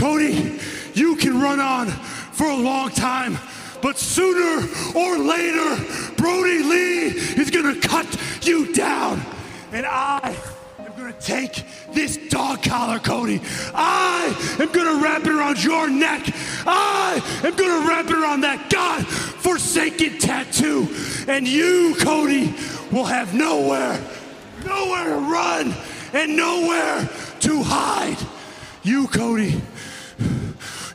Cody, you can run on for a long time, but sooner or later, Brodie Lee is gonna cut you down. And I am gonna take this dog collar, Cody. I am gonna wrap it around your neck. I am gonna wrap it around that God forsaken tattoo. And you, Cody, will have nowhere, nowhere to run and nowhere to hide. You, Cody,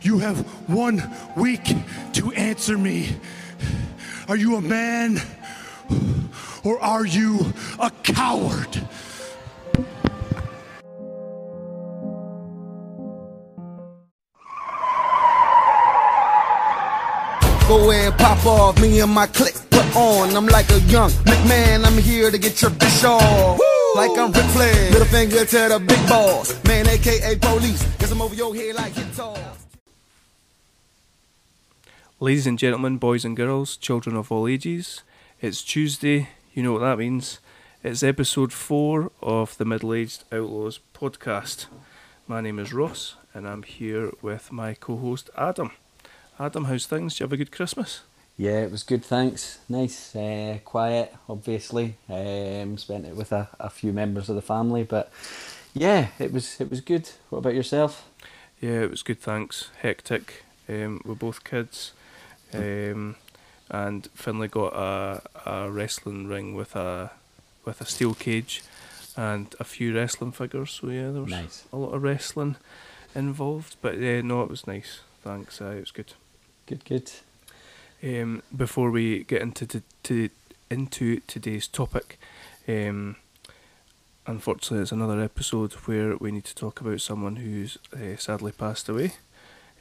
you have one week to answer me. Are you a man or are you a coward? Go ahead, pop off, me and my clique put on. I'm like a young McMahon, I'm here to get your bitch off. Like I'm Ric Flair, little finger to the big boss. Man, aka police, cause I'm over your head like hit toss. Ladies and gentlemen, boys and girls, children of all ages, it's Tuesday, you know what that means. It's episode 4 of the Middle Aged Outlaws podcast. My name is Ross, and I'm here with my co host Adam. Adam, how's things? Did you have a good Christmas? Yeah, it was good, thanks. Nice, uh, quiet, obviously. Um, spent it with a, a few members of the family, but yeah, it was it was good. What about yourself? Yeah, it was good, thanks. Hectic. Um, we're both kids. Um, and Finley got a, a wrestling ring with a with a steel cage and a few wrestling figures. So yeah, there was Nice. a lot of wrestling involved. But yeah, no, it was nice. Thanks. Uh, it was good. Good, good. Um, before we get into to, to into today's topic, um, unfortunately, it's another episode where we need to talk about someone who's uh, sadly passed away.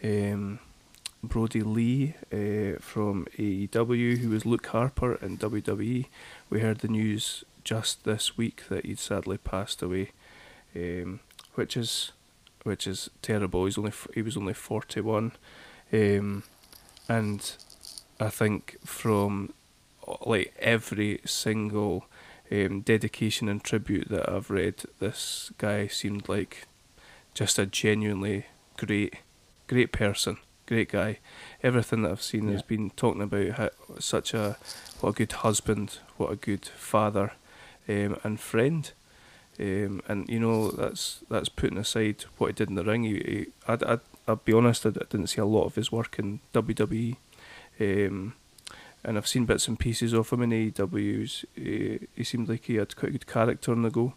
Um, Brodie Lee uh, from AEW, who was Luke Harper in WWE. We heard the news just this week that he'd sadly passed away, um, which is which is terrible. He's only he was only forty one, um, and I think from uh, like every single um, dedication and tribute that I've read, this guy seemed like just a genuinely great, great person, great guy. Everything that I've seen has been talking about how, such a what a good husband, what a good father, um, and friend. Um, and you know that's that's putting aside what he did in the ring. He, he I'd, I'd, I'll be honest, I didn't see a lot of his work in WWE, um, and I've seen bits and pieces of him in AEW. He, he seemed like he had quite a good character on the go,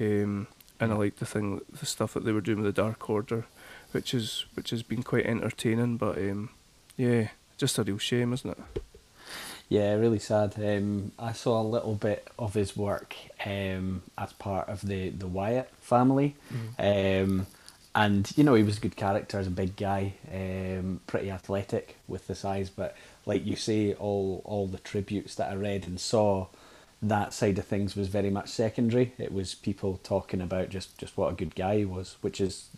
um, and I liked the thing, the stuff that they were doing with the Dark Order, which is which has been quite entertaining. But um, yeah, just a real shame, isn't it? Yeah, really sad. Um, I saw a little bit of his work um, as part of the, the Wyatt family. Um, and, you know, he was a good character as a big guy, um, pretty athletic with the size. But, like you say, all, all the tributes that I read and saw, that side of things was very much secondary. It was people talking about just, just what a good guy he was, which is,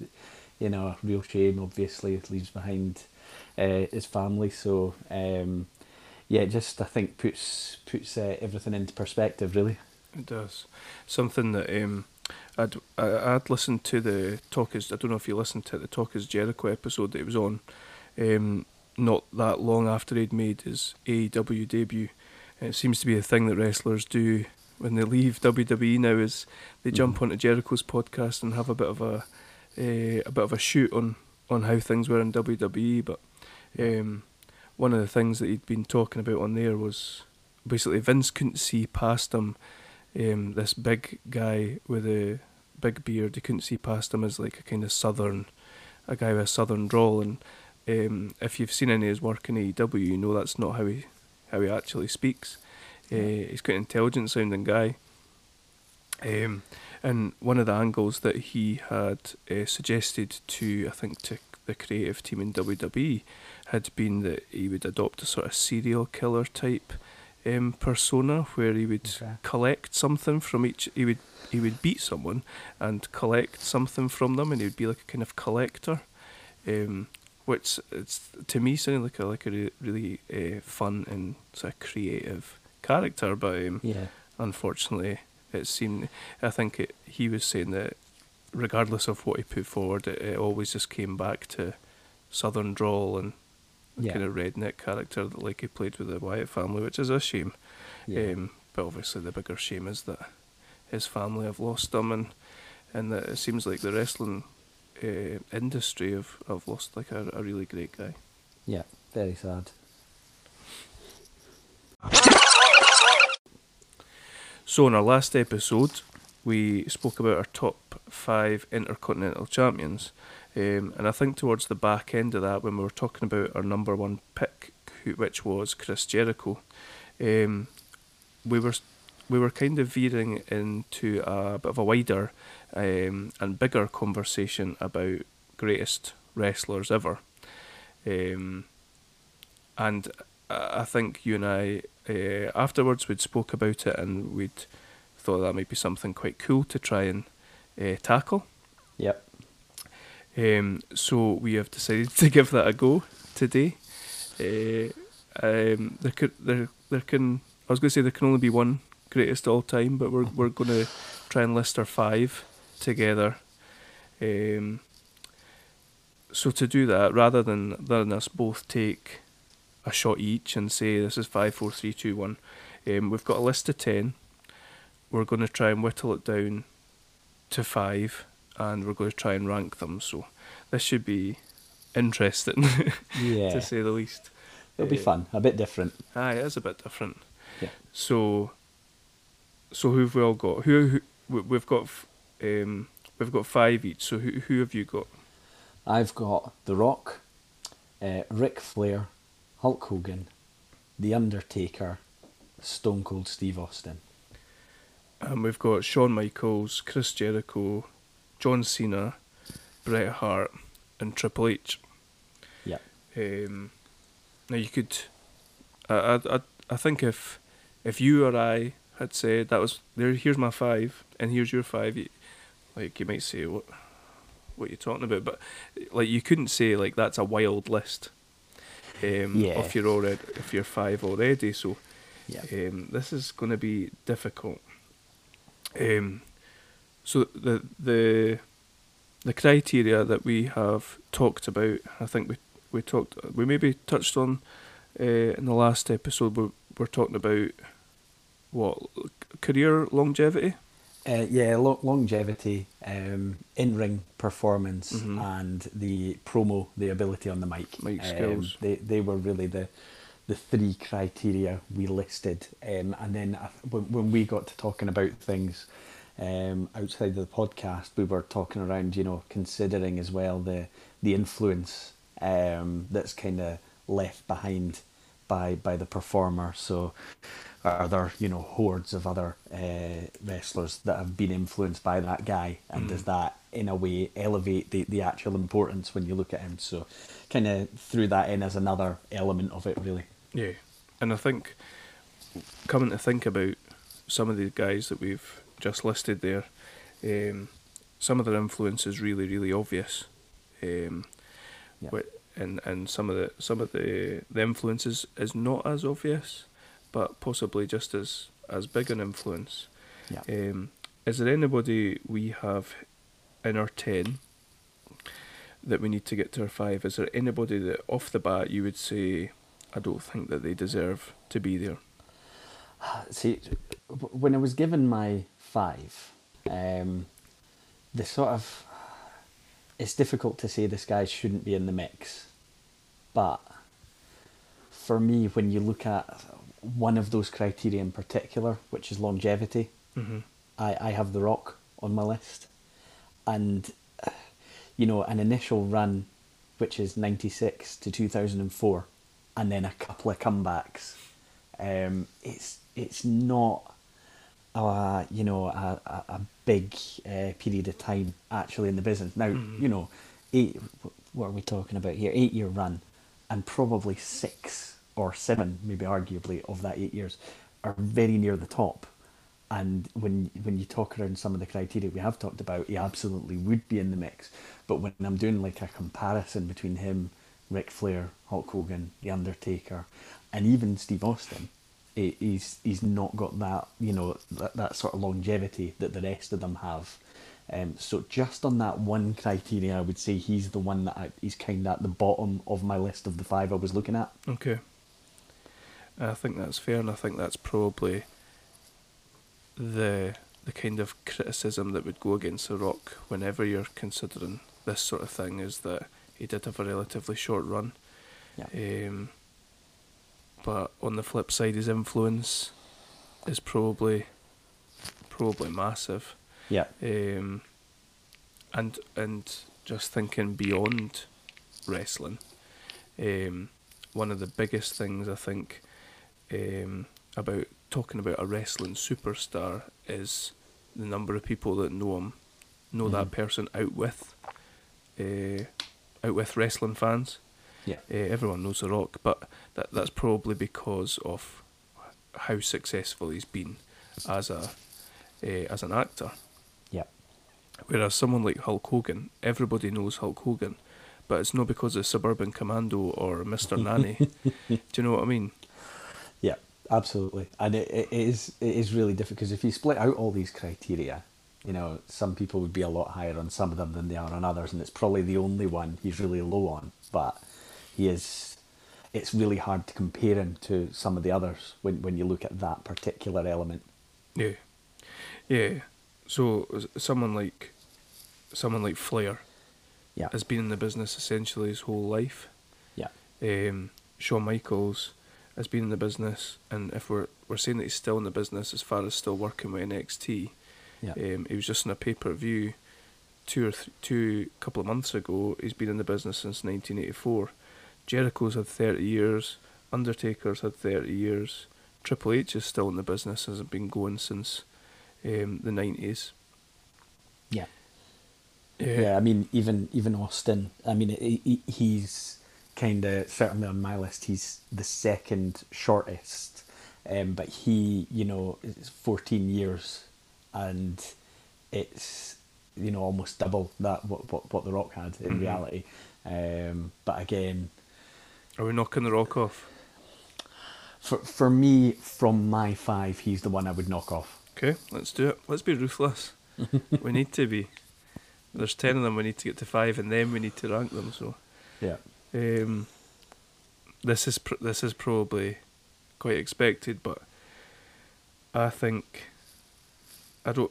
you know, a real shame, obviously. It leaves behind uh, his family. So, um, yeah, it just I think puts puts uh, everything into perspective. Really. It does. Something that um, I'd I'd listened to the Talk is I don't know if you listened to the Talk is Jericho episode that he was on, um, not that long after he'd made his AEW debut. And it seems to be a thing that wrestlers do when they leave WWE now is they jump onto Jericho's podcast and have a bit of a uh, a bit of a shoot on on how things were in WWE. But um, one of the things that he'd been talking about on there was basically Vince couldn't see past him. Um, this big guy with a big beard, he couldn't see past him as like a kind of southern, a guy with a southern drawl. And um, if you've seen any of his work in AEW, you know that's not how he how he actually speaks. Uh, he's quite an intelligent sounding guy. Um, and one of the angles that he had uh, suggested to, I think, to the creative team in WWE had been that he would adopt a sort of serial killer type um, persona where he would Okay. collect something from each. He would he would beat someone and collect something from them, and he would be like a kind of collector. Um, which it's to me sounded like a like a re- really uh, fun and sort of creative character, but um, Yeah. unfortunately, it seemed. I think it, he was saying that regardless of what he put forward, it, it always just came back to southern drawl and Yeah. kind of redneck character that like he played with the Wyatt family, which is a shame. Yeah. Um, but obviously, the bigger shame is that his family have lost him, and and that it seems like the wrestling uh, industry have, have lost like a, a really great guy. yeah, very sad. So, in our last episode, we spoke about our top five intercontinental champions, um, and I think towards the back end of that, when we were talking about our number one pick, which was Chris Jericho, um, we were we were kind of veering into a bit of a wider um, and bigger conversation about greatest wrestlers ever, um, and I I think you and I uh, afterwards we'd spoke about it and we'd thought that might be something quite cool to try and uh, tackle. Yep. Um, so we have decided to give that a go today. Uh, um, there could there there can I was going to say there can only be one greatest all time, but we're we're going to try and list our five together. Um, so to do that, rather than rather than us both take a shot each and say this is five, four, three, two, one, um, we've got a list of ten. We're going to try and whittle it down to five, and we're going to try and rank them. So this should be interesting, Yeah. to say the least. It'll be Uh, fun, a bit different. Aye, it is a bit different. Yeah. So, so who've we all got? Who, who we- we've got? Um, we've got five each. So who who have you got? I've got The Rock, uh, Ric Flair, Hulk Hogan, The Undertaker, Stone Cold Steve Austin. And we've got Shawn Michaels, Chris Jericho, John Cena, Bret Hart, and Triple H. Yeah. Um, now you could, I, I, I, think if, if you or I had said that was there, here's my five, and here's your five, you, like you might say what, what you're talking about, but like you couldn't say like that's a wild list. Um, Yeah. If you're already, if you're five already, so Yeah. um, this is going to be difficult. Um, so the the the criteria that we have talked about, I think we we talked we maybe touched on uh, in the last episode. We're, we're talking about what career longevity. Uh, yeah, lo- longevity, um, in-ring performance, Mhm. and the promo, the ability on the mic. Mic Um, skills. they they were really the the three criteria we listed. Um, and then I, when, when we got to talking about things um, outside of the podcast, we were talking around, you know, considering as well the the influence um, that's kind of left behind by by the performer. So are there you know hordes of other uh, wrestlers that have been influenced by that guy, and does that in a way elevate the, the actual importance when you look at him? So kind of threw that in as another element of it, really. Yeah, and I think coming to think about some of the guys that we've just listed there, um, some of their influence is really, really obvious. Um, Yeah. And and some of the some of the the influences is not as obvious, but possibly just as as big an influence. Yeah. Um, is there anybody we have in our ten that we need to get to our five? Is there anybody that off the bat you would say, I don't think that they deserve to be there? See, when I was given my five, um, the sort of it's difficult to say this guy shouldn't be in the mix, but for me, when you look at one of those criteria in particular, which is longevity, Mm-hmm. I, I have The Rock on my list. And, you know, an initial run, which is 96 to 2004, and then a couple of comebacks. Um, it's it's not, a, you know, a, a, a big uh, period of time actually in the business. Now, you know, eight, what are we talking about here? Eight year run, and probably six or seven, maybe arguably, of that eight years are very near the top. And when when you talk around some of the criteria we have talked about, he absolutely would be in the mix. But when I'm doing like a comparison between him, Ric Flair, Hulk Hogan, The Undertaker, and even Steve Austin, he, he's he's not got that you know that, that sort of longevity that the rest of them have. Um, so just on that one criteria, I would say he's the one that I, he's kind of at the bottom of my list of the five I was looking at. Okay. I think that's fair, and I think that's probably the the kind of criticism that would go against The Rock whenever you're considering this sort of thing is that he did have a relatively short run. Yeah. Um, but on the flip side, his influence is probably probably massive. Yeah. Um, and and just thinking beyond wrestling, um, one of the biggest things I think um, about talking about a wrestling superstar is the number of people that know him, know that Mhm. person out with, uh, out with wrestling fans. Yeah. Uh, everyone knows The Rock, but that that's probably because of how successful he's been as a uh, as an actor. Yeah. Whereas someone like Hulk Hogan, everybody knows Hulk Hogan, but it's not because of Suburban Commando or Mr. Nanny. Do you know what I mean? Yeah, absolutely, and it, it is it is really difficult because if you split out all these criteria, you know, some people would be a lot higher on some of them than they are on others, and it's probably the only one he's really low on. But he is, it's really hard to compare him to some of the others when when you look at that particular element. Yeah, yeah. So someone like someone like Flair Yeah, has been in the business essentially his whole life. yeah, Um, Shawn Michaels has been in the business, and if we're we're saying that he's still in the business as far as still working with NXT, yeah, um, he was just in a pay per view two or th- two couple of months ago. He's been in the business since 1984. Jericho's had 30 years. Undertaker's had 30 years. Triple H is still in the business. Hasn't been going since um, the 90s. yeah. Yeah. Yeah, I mean, even even Austin. I mean, he, he- he's kind of certainly on my list. He's the second shortest, um, but he, you know, is fourteen years, and it's you know almost double that what what, what the Rock had in Mhm. reality. Um, but again, Are we knocking the rock off? for for me, from my five, he's the one I would knock off. Okay, let's do it. Let's be ruthless. we need to be. There's 10 of them, we need to get to 5, and then we need to rank them, so. Yeah, Um, this is pr- this is probably quite expected, but I think I don't.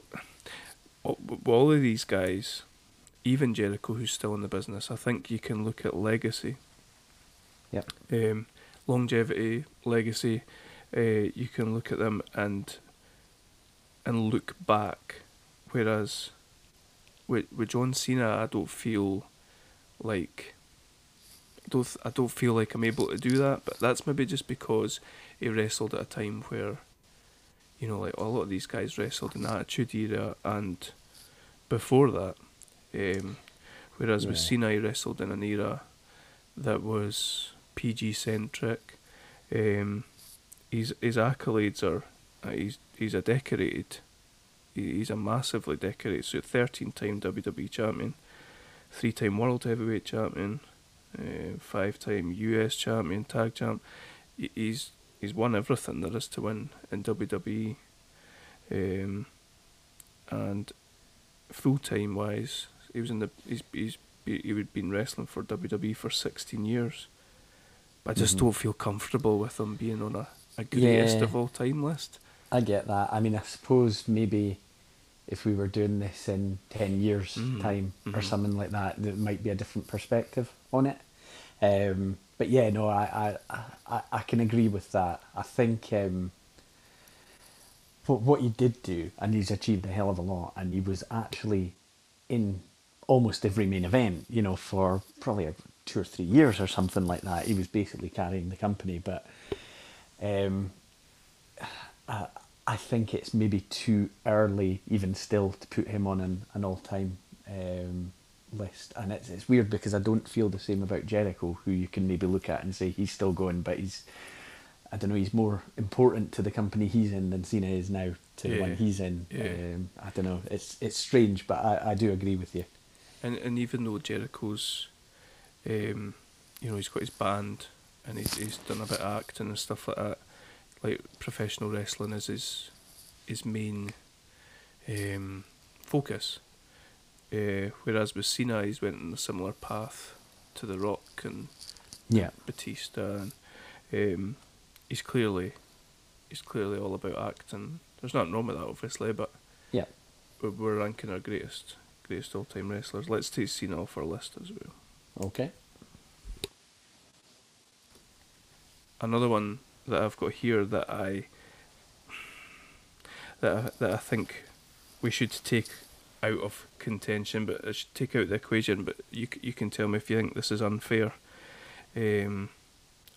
All, all of these guys, even Jericho, who's still in the business, I think you can look at legacy, yeah, um, longevity, legacy. Uh, you can look at them and and look back, whereas with with John Cena, I don't feel like I don't I don't feel like I'm able to do that, but that's maybe just because he wrestled at a time where, you know, like a lot of these guys wrestled in the Attitude Era and before that. Um, whereas with Cena, he wrestled in an era that was PG centric. Um, his his accolades are uh, he's he's a decorated. He's a massively decorated. So thirteen time WWE champion, three time world heavyweight champion, uh, five time US champion, tag champ. He's he's won everything there is to win in WWE. Um, and full time wise, he was in the he's he's he would been wrestling for WWE for sixteen years. But I just Mhm. don't feel comfortable with them being on a, a greatest Yeah. of all time list. I get that. I mean, I suppose maybe if we were doing this in 10 years' Mhm, time or mhm. something like that, there might be a different perspective on it. Um, but yeah, no, I, I, I, I can agree with that. I think um, what, what he did do, and he's achieved a hell of a lot, and he was actually in almost every main event, you know, for probably a, two or three years or something like that. He was basically carrying the company, but um, I, I think it's maybe too early, even still, to put him on an, an all-time um, list. And it's, it's weird because I don't feel the same about Jericho, who you can maybe look at and say he's still going, but he's, I don't know, he's more important to the company he's in than Cena is now to the one he's in. yeah. Um, I don't know. It's it's strange, but I, I do agree with you. And and even though Jericho's, um, you know, he's got his band and he's he's done a bit of acting and stuff like that, like professional wrestling is his his main um, focus. Uh, whereas with Cena, he's went in a similar path to The Rock and Yeah. Batista, and um, he's clearly he's clearly all about acting. There's nothing wrong with that, obviously, but Yeah. we're, we're ranking our greatest greatest all time wrestlers. Let's take Cena off our list as well. Okay. Another one that I've got here that I that I, that I think we should take out of contention, but I should take out the equation. But you you can tell me if you think this is unfair. Um,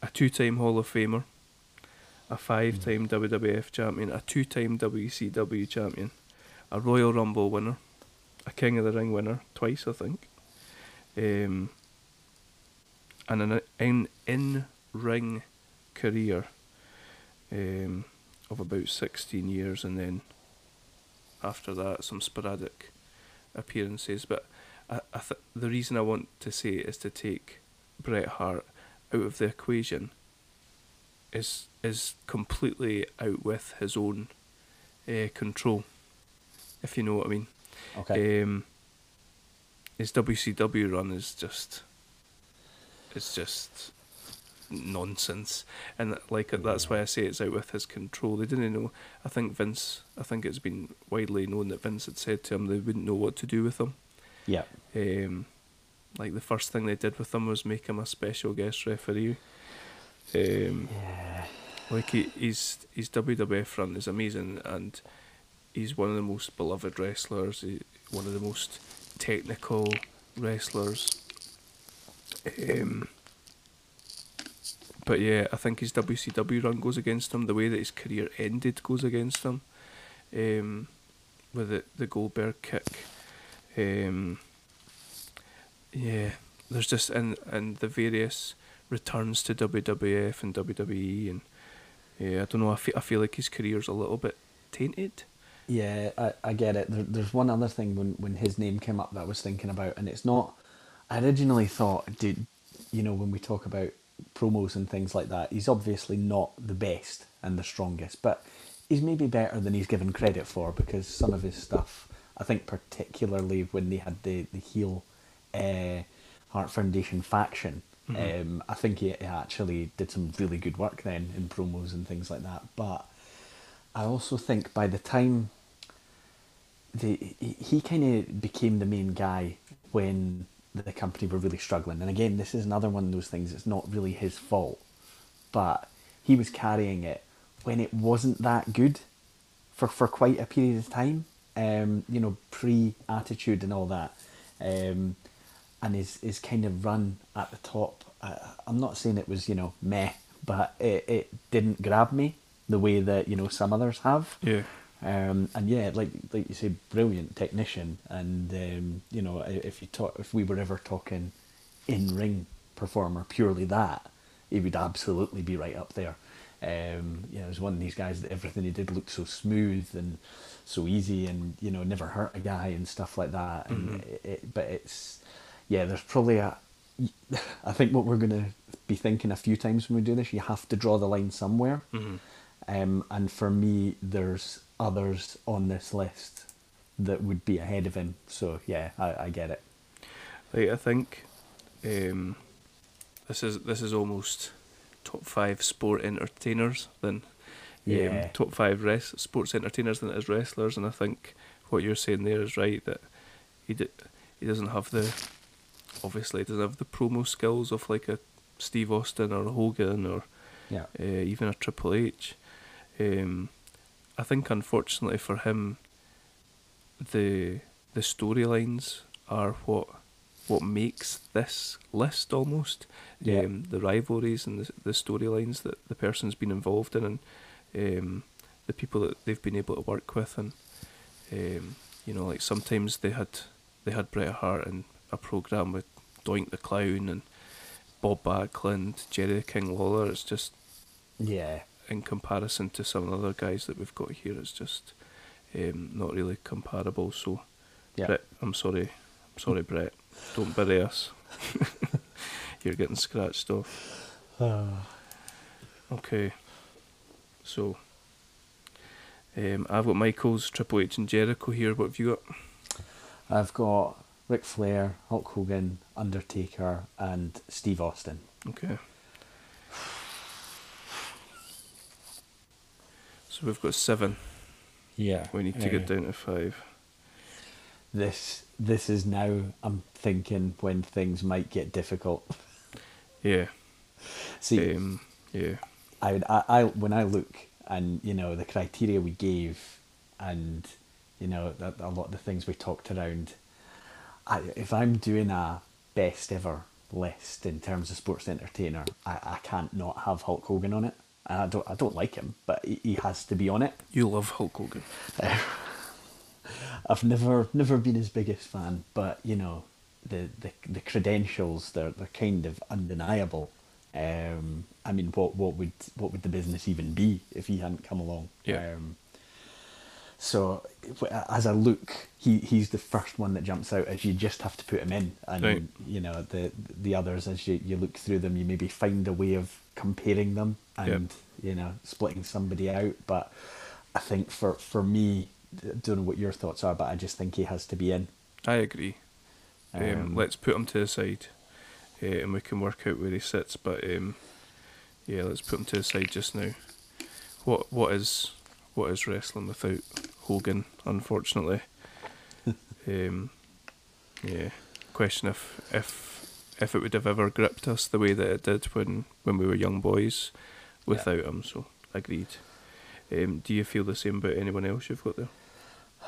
a two-time Hall of Famer, a five-time WWF champion, a two-time WCW champion, a Royal Rumble winner, a King of the Ring winner twice, I think. Um, and an in in ring career um, of about 16 years, and then after that, some sporadic appearances. But I, I th- the reason I want to say is to take Bret Hart out of the equation is is completely out with his own uh, control, if you know what I mean. Okay. Um, his WCW run is just, it's just nonsense, and like that's why I say it's out with his control. They didn't know. I think Vince. I think it's been widely known that Vince had said to him they wouldn't know what to do with him. yeah. Um, like the first thing they did with him was make him a special guest referee. Um, Yeah. like he, he's his WWF run is amazing, and he's one of the most beloved wrestlers. He, one of the most technical wrestlers. Um, but yeah, I think his WCW run goes against him. The way that his career ended goes against him. Um, with the the Goldberg kick. Um, yeah, there's just and and the various returns to WWF and WWE and yeah, I don't know. I feel I feel like his career's a little bit tainted. Yeah, I, I get it. There, there's one other thing when, when his name came up that I was thinking about, and it's not. I originally thought, did you know, when we talk about promos and things like that, he's obviously not the best and the strongest, but he's maybe better than he's given credit for because some of his stuff, I think, particularly when they had the the heel uh, Hart Foundation faction, um, I think he, he actually did some really good work then in promos and things like that. But I also think by the time the he, he kind of became the main guy when the company were really struggling. And again, this is another one of those things. It's not really his fault, but he was carrying it when it wasn't that good for for quite a period of time. Um, you know, pre attitude and all that. Um, and his his kind of run at the top. Uh, I'm not saying it was you know meh, but it, it didn't grab me the way that you know some others have. Yeah. Um, and yeah, like like you say, brilliant technician. And um, you know, if you talk, if we were ever talking in ring performer, purely that, he would absolutely be right up there. Um, you know, he was one of these guys that everything he did looked so smooth and so easy, and you know, never hurt a guy and stuff like that. And it, it, but it's yeah, there's probably a. I think what we're gonna be thinking a few times when we do this, you have to draw the line somewhere. Um, and for me, there's others on this list that would be ahead of him. So yeah, I, I get it. Like I think um, this is this is almost top five sport entertainers than Yeah. um, top five res- sports entertainers than it is wrestlers, and I think what you're saying there is right that he d- he doesn't have the obviously he doesn't have the promo skills of like a Steve Austin or a Hogan or Yeah. uh, even a Triple H. Um, I think unfortunately for him, the the storylines are what what makes this list almost. Yeah. Um, the rivalries and the, the storylines that the person's been involved in, and um, the people that they've been able to work with, and um, you know, like sometimes they had they had Bret Hart in a program with Doink the Clown and Bob Backlund, Jerry the King Lawler. It's just Yeah. In comparison to some of the other guys that we've got here, it's just um, not really comparable. So, Yeah. Bret, I'm sorry, I'm sorry, Bret. Don't bury us. You're getting scratched off. Okay. So, um, I've got Michaels, Triple H, and Jericho here. What have you got? I've got Ric Flair, Hulk Hogan, Undertaker, and Steve Austin. Okay. So we've got seven. Yeah. We need to get down to five. This this is now I'm thinking when things might get difficult. Yeah. See, Um, yeah. I, would, I, I when I look and you know the criteria we gave, and you know that a lot of the things we talked around. I, if I'm doing a best ever list in terms of sports entertainer, I, I can't not have Hulk Hogan on it. And I don't I don't like him, but he, he has to be on it. You love Hulk Hogan. I've never never been his biggest fan, but you know the the, the credentials they're they're kind of undeniable. Um, I mean, what what would what would the business even be if he hadn't come along? Yeah. Um, so as I look, he he's the first one that jumps out as you just have to put him in, and Right. you know the the others as you, you look through them, you maybe find a way of comparing them and you know splitting somebody out. But I think for for me, I don't know what your thoughts are, but I just think he has to be in. I agree. Um, Um, let's put him to the side, uh, and we can work out where he sits. But um, yeah, let's put him to the side just now. What what is what is wrestling without Hogan? Unfortunately, um, yeah. Question if if if it would have ever gripped us the way that it did when when we were young boys, without him. So agreed. Um, do you feel the same about anyone else you've got there?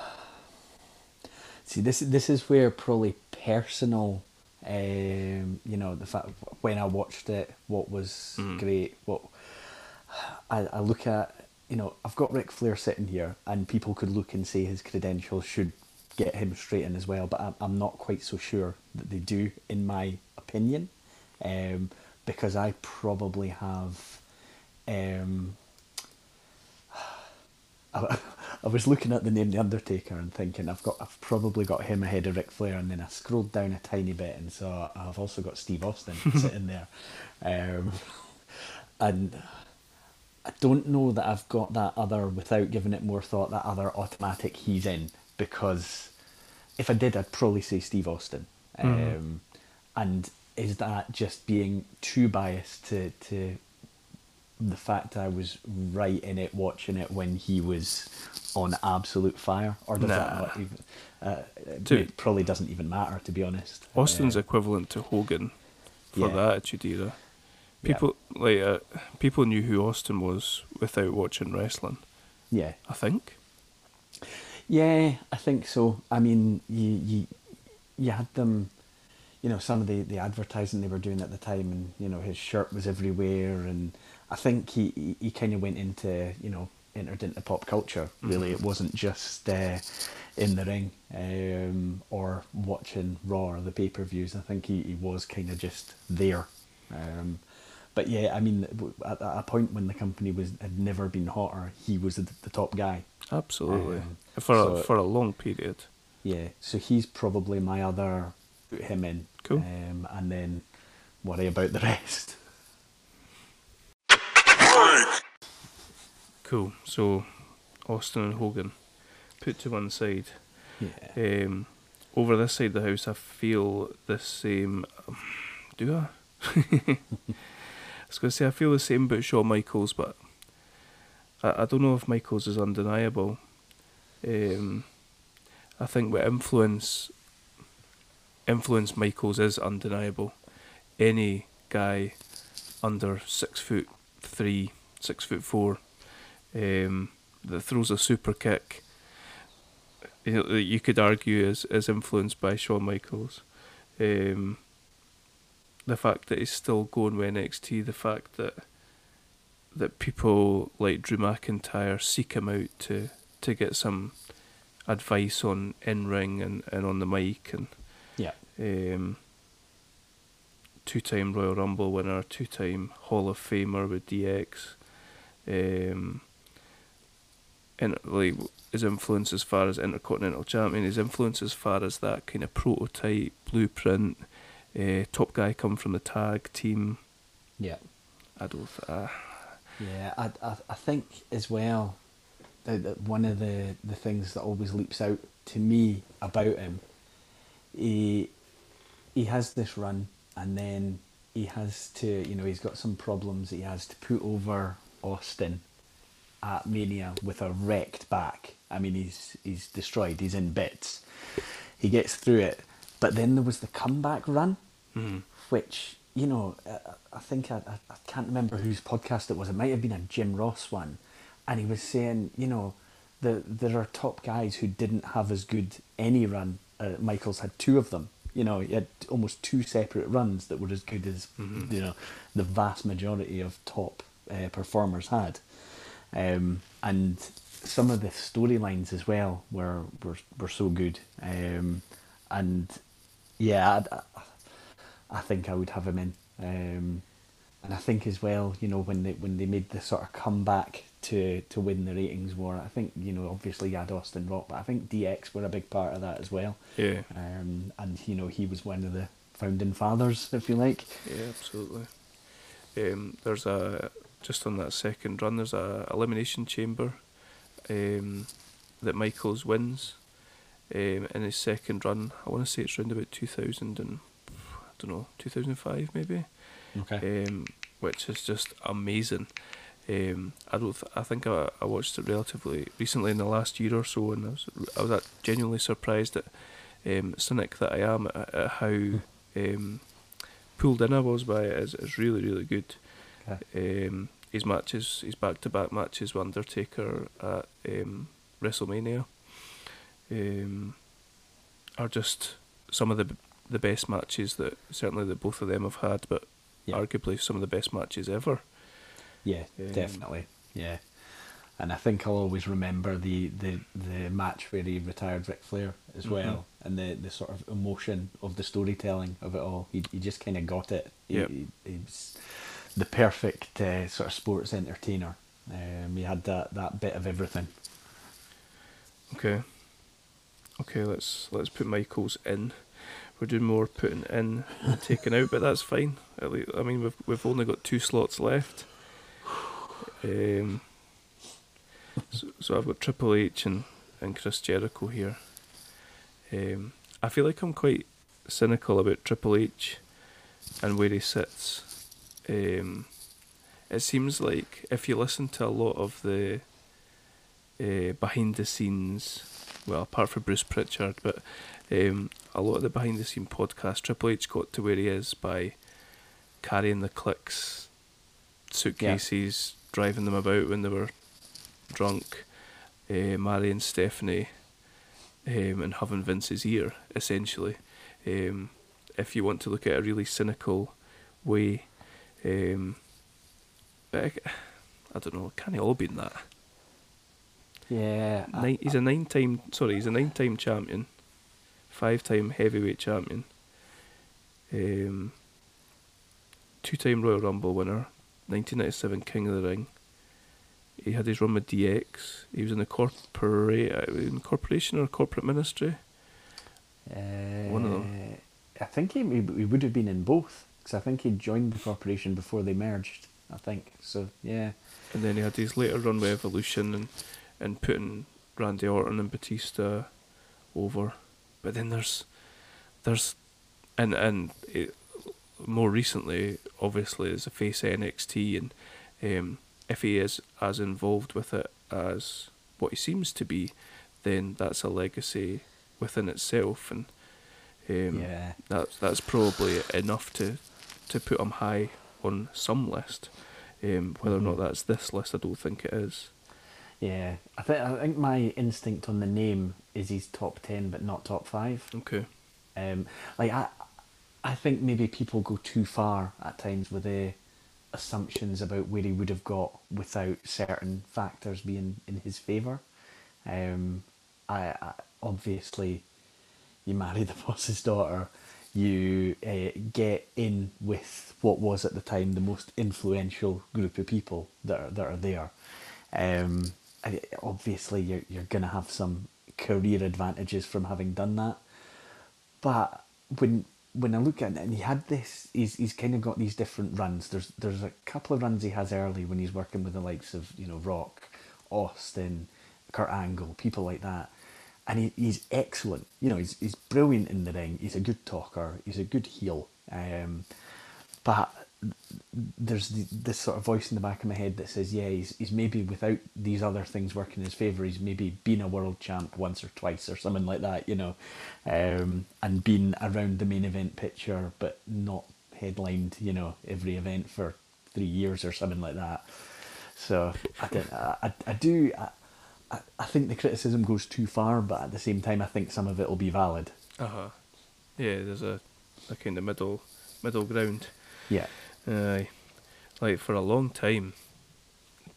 See, this this is where probably personal, um, you know, the fact when I watched it, what was Mm. great, what I, I look at, you know, I've got Ric Flair sitting here, and people could look and say his credentials should get him straight in as well, but I'm, I'm not quite so sure that they do, in my opinion, um, because I probably have. Um, I, I was looking at the name The Undertaker and thinking I've got I've probably got him ahead of Ric Flair, and then I scrolled down a tiny bit and saw I've also got Steve Austin sitting there, um, and I don't know that I've got that other without giving it more thought that other automatic he's in because if I did I'd probably say Steve Austin, um, and is that just being too biased to to the fact I was right in it, watching it when he was on absolute fire, or does that not even? Uh, Dude. it probably doesn't even matter, to be honest. Austin's Uh, equivalent to Hogan for Yeah. the Attitude Era. Yeah. People like uh, people knew who Austin was without watching wrestling. yeah, I think. yeah, I think so. I mean, you you you had them, you know, some of the the advertising they were doing at the time, and you know his shirt was everywhere, and I think he he, he kind of went into you know entered into pop culture. Really, it wasn't just uh, in the ring um, or watching Raw or the pay per views. I think he, he was kind of just there. Um, but yeah, I mean, at, at a point when the company was had never been hotter, he was the, the top guy. Absolutely. Um, for a, for a long period. Yeah, so he's probably my other put him in. Cool. Um, and then worry about the rest. Cool. So Austin and Hogan put to one side. Yeah. Um, over this side of the house, I feel the same. um, Do I? I was going to say I feel the same about Shawn Michaels, but I, I don't know if Michaels is undeniable. Um, I think what influence influence Michaels is undeniable. Any guy under six foot three, six foot four, um, that throws a super kick you, know, you could argue is, is influenced by Shawn Michaels. Um, the fact that he's still going with NXT, the fact that that people like Drew McIntyre seek him out to, to get some advice on in ring and, and on the mic and Yeah. um, two time Royal Rumble winner, two time Hall of Famer with DX. Um, and like his influence as far as Intercontinental Champion, his influence as far as that kind of prototype blueprint, uh, top guy come from the tag team. Yeah. I don't. Uh, Yeah, I, I, I think as well that, that one of the, the things that always leaps out to me about him, he he has this run, and then he has to, you know, he's got some problems. He has to put over Austin at Mania with a wrecked back. I mean, he's he's destroyed. He's in bits. He gets through it, but then there was the comeback run, Mm-hmm. which you know, uh, I think I, I, I can't remember whose podcast it was. It might have been a Jim Ross one, and he was saying, you know, the, there are top guys who didn't have as good any run. Uh, Michaels had two of them. You know, he had almost two separate runs that were as good as you know the vast majority of top uh, performers had, um, and some of the storylines as well were were, were so good. Um, and yeah, I, I, I think I would have him in. Um, and I think as well, you know, when they when they made the sort of comeback to to win the ratings war, I think you know obviously you had Austin Rock, but I think DX were a big part of that as well. Yeah. Um, and you know he was one of the founding fathers, if you like. Yeah, absolutely. Um, there's a just on that second run. There's a elimination chamber um, that Michaels wins um, in his second run. I want to say it's around about 2000 and don't know 2005 maybe, Okay. um, which is just amazing. Um, I don't. Th- I think I, I watched it relatively recently in the last year or so, and I was I was at- genuinely surprised at um, cynic that I am at, at how um, pulled in I was by it. it. Is is really really good. Okay. Um, his matches, his back to back matches with Undertaker at um, WrestleMania, um, are just some of the the best matches that certainly that both of them have had, but Yeah. arguably some of the best matches ever. Yeah, Um, definitely. Yeah. And I think I'll always remember the, the, the match where he retired Ric Flair as Mhm. well, and the, the sort of emotion of the storytelling of it all. He, he just kind of got it. He, Yep. he, he was the perfect uh, sort of sports entertainer. Um, he had that, that bit of everything. Okay. Okay, let's let's put Michaels in. We're doing more putting in and taking out, but that's fine. At least, I mean, we've we've only got two slots left. Um. So, so I've got Triple H and, and Chris Jericho here. Um, I feel like I'm quite cynical about Triple H and where he sits. Um, it seems like if you listen to a lot of the uh, behind the scenes, well, apart from Bruce Pritchard, but um, a lot of the behind the scene podcast, Triple H got to where he is by carrying the Kliq's, suitcases, driving them about when they were drunk, uh, marrying Stephanie, um, and having Vince's ear, essentially. Um, if you want to look at a really cynical way, um, I, I don't know, can it all been that? Yeah. I- he's a nine-time. Sorry, he's a nine-time champion, five-time heavyweight champion, um, two-time Royal Rumble winner, 1997 King of the Ring. He had his run with DX. He was in the corporate, uh, in corporation or corporate ministry. One of them. Uh, I think he, he he would have been in both because I think he joined the corporation before they merged. I think so. Yeah. And then he had his later run with Evolution and, and putting Randy Orton and Batista over. But then there's there's and and it, more recently, obviously, as a face NXT, and um, if he is as involved with it as what he seems to be, then that's a legacy within itself, and um, Yeah. that's that's probably enough to to put him high on some list. Um, whether or not Mhm. that's this list, I don't think it is. Yeah, I think I think my instinct on the name is he's top ten, but not top five. Okay. Um, like I, I think maybe people go too far at times with their assumptions about where he would have got without certain factors being in his favour. Um, I, I obviously, you marry the boss's daughter, you uh, get in with what was at the time the most influential group of people that are that are there. Um, obviously, you're you're gonna have some career advantages from having done that. But when when I look at it, and he had this, he's he's kind of got these different runs. There's there's a couple of runs he has early when he's working with the likes of you know Rock, Austin, Kurt Angle, people like that, and he, he's excellent. You know, he's he's brilliant in the ring. He's a good talker. He's a good heel. Um, but there's the, this sort of voice in the back of my head that says, yeah, he's, he's maybe without these other things working in his favour, he's maybe been a world champ once or twice or something like that, you know, um, and been around the main event picture, but not headlined, you know, every event for three years or something like that. So I, did, I, I do, I, I think the criticism goes too far, but at the same time, I think some of it will be valid. Uh huh. Yeah, there's a, a kind of middle middle ground. Yeah. Aye. like for a long time,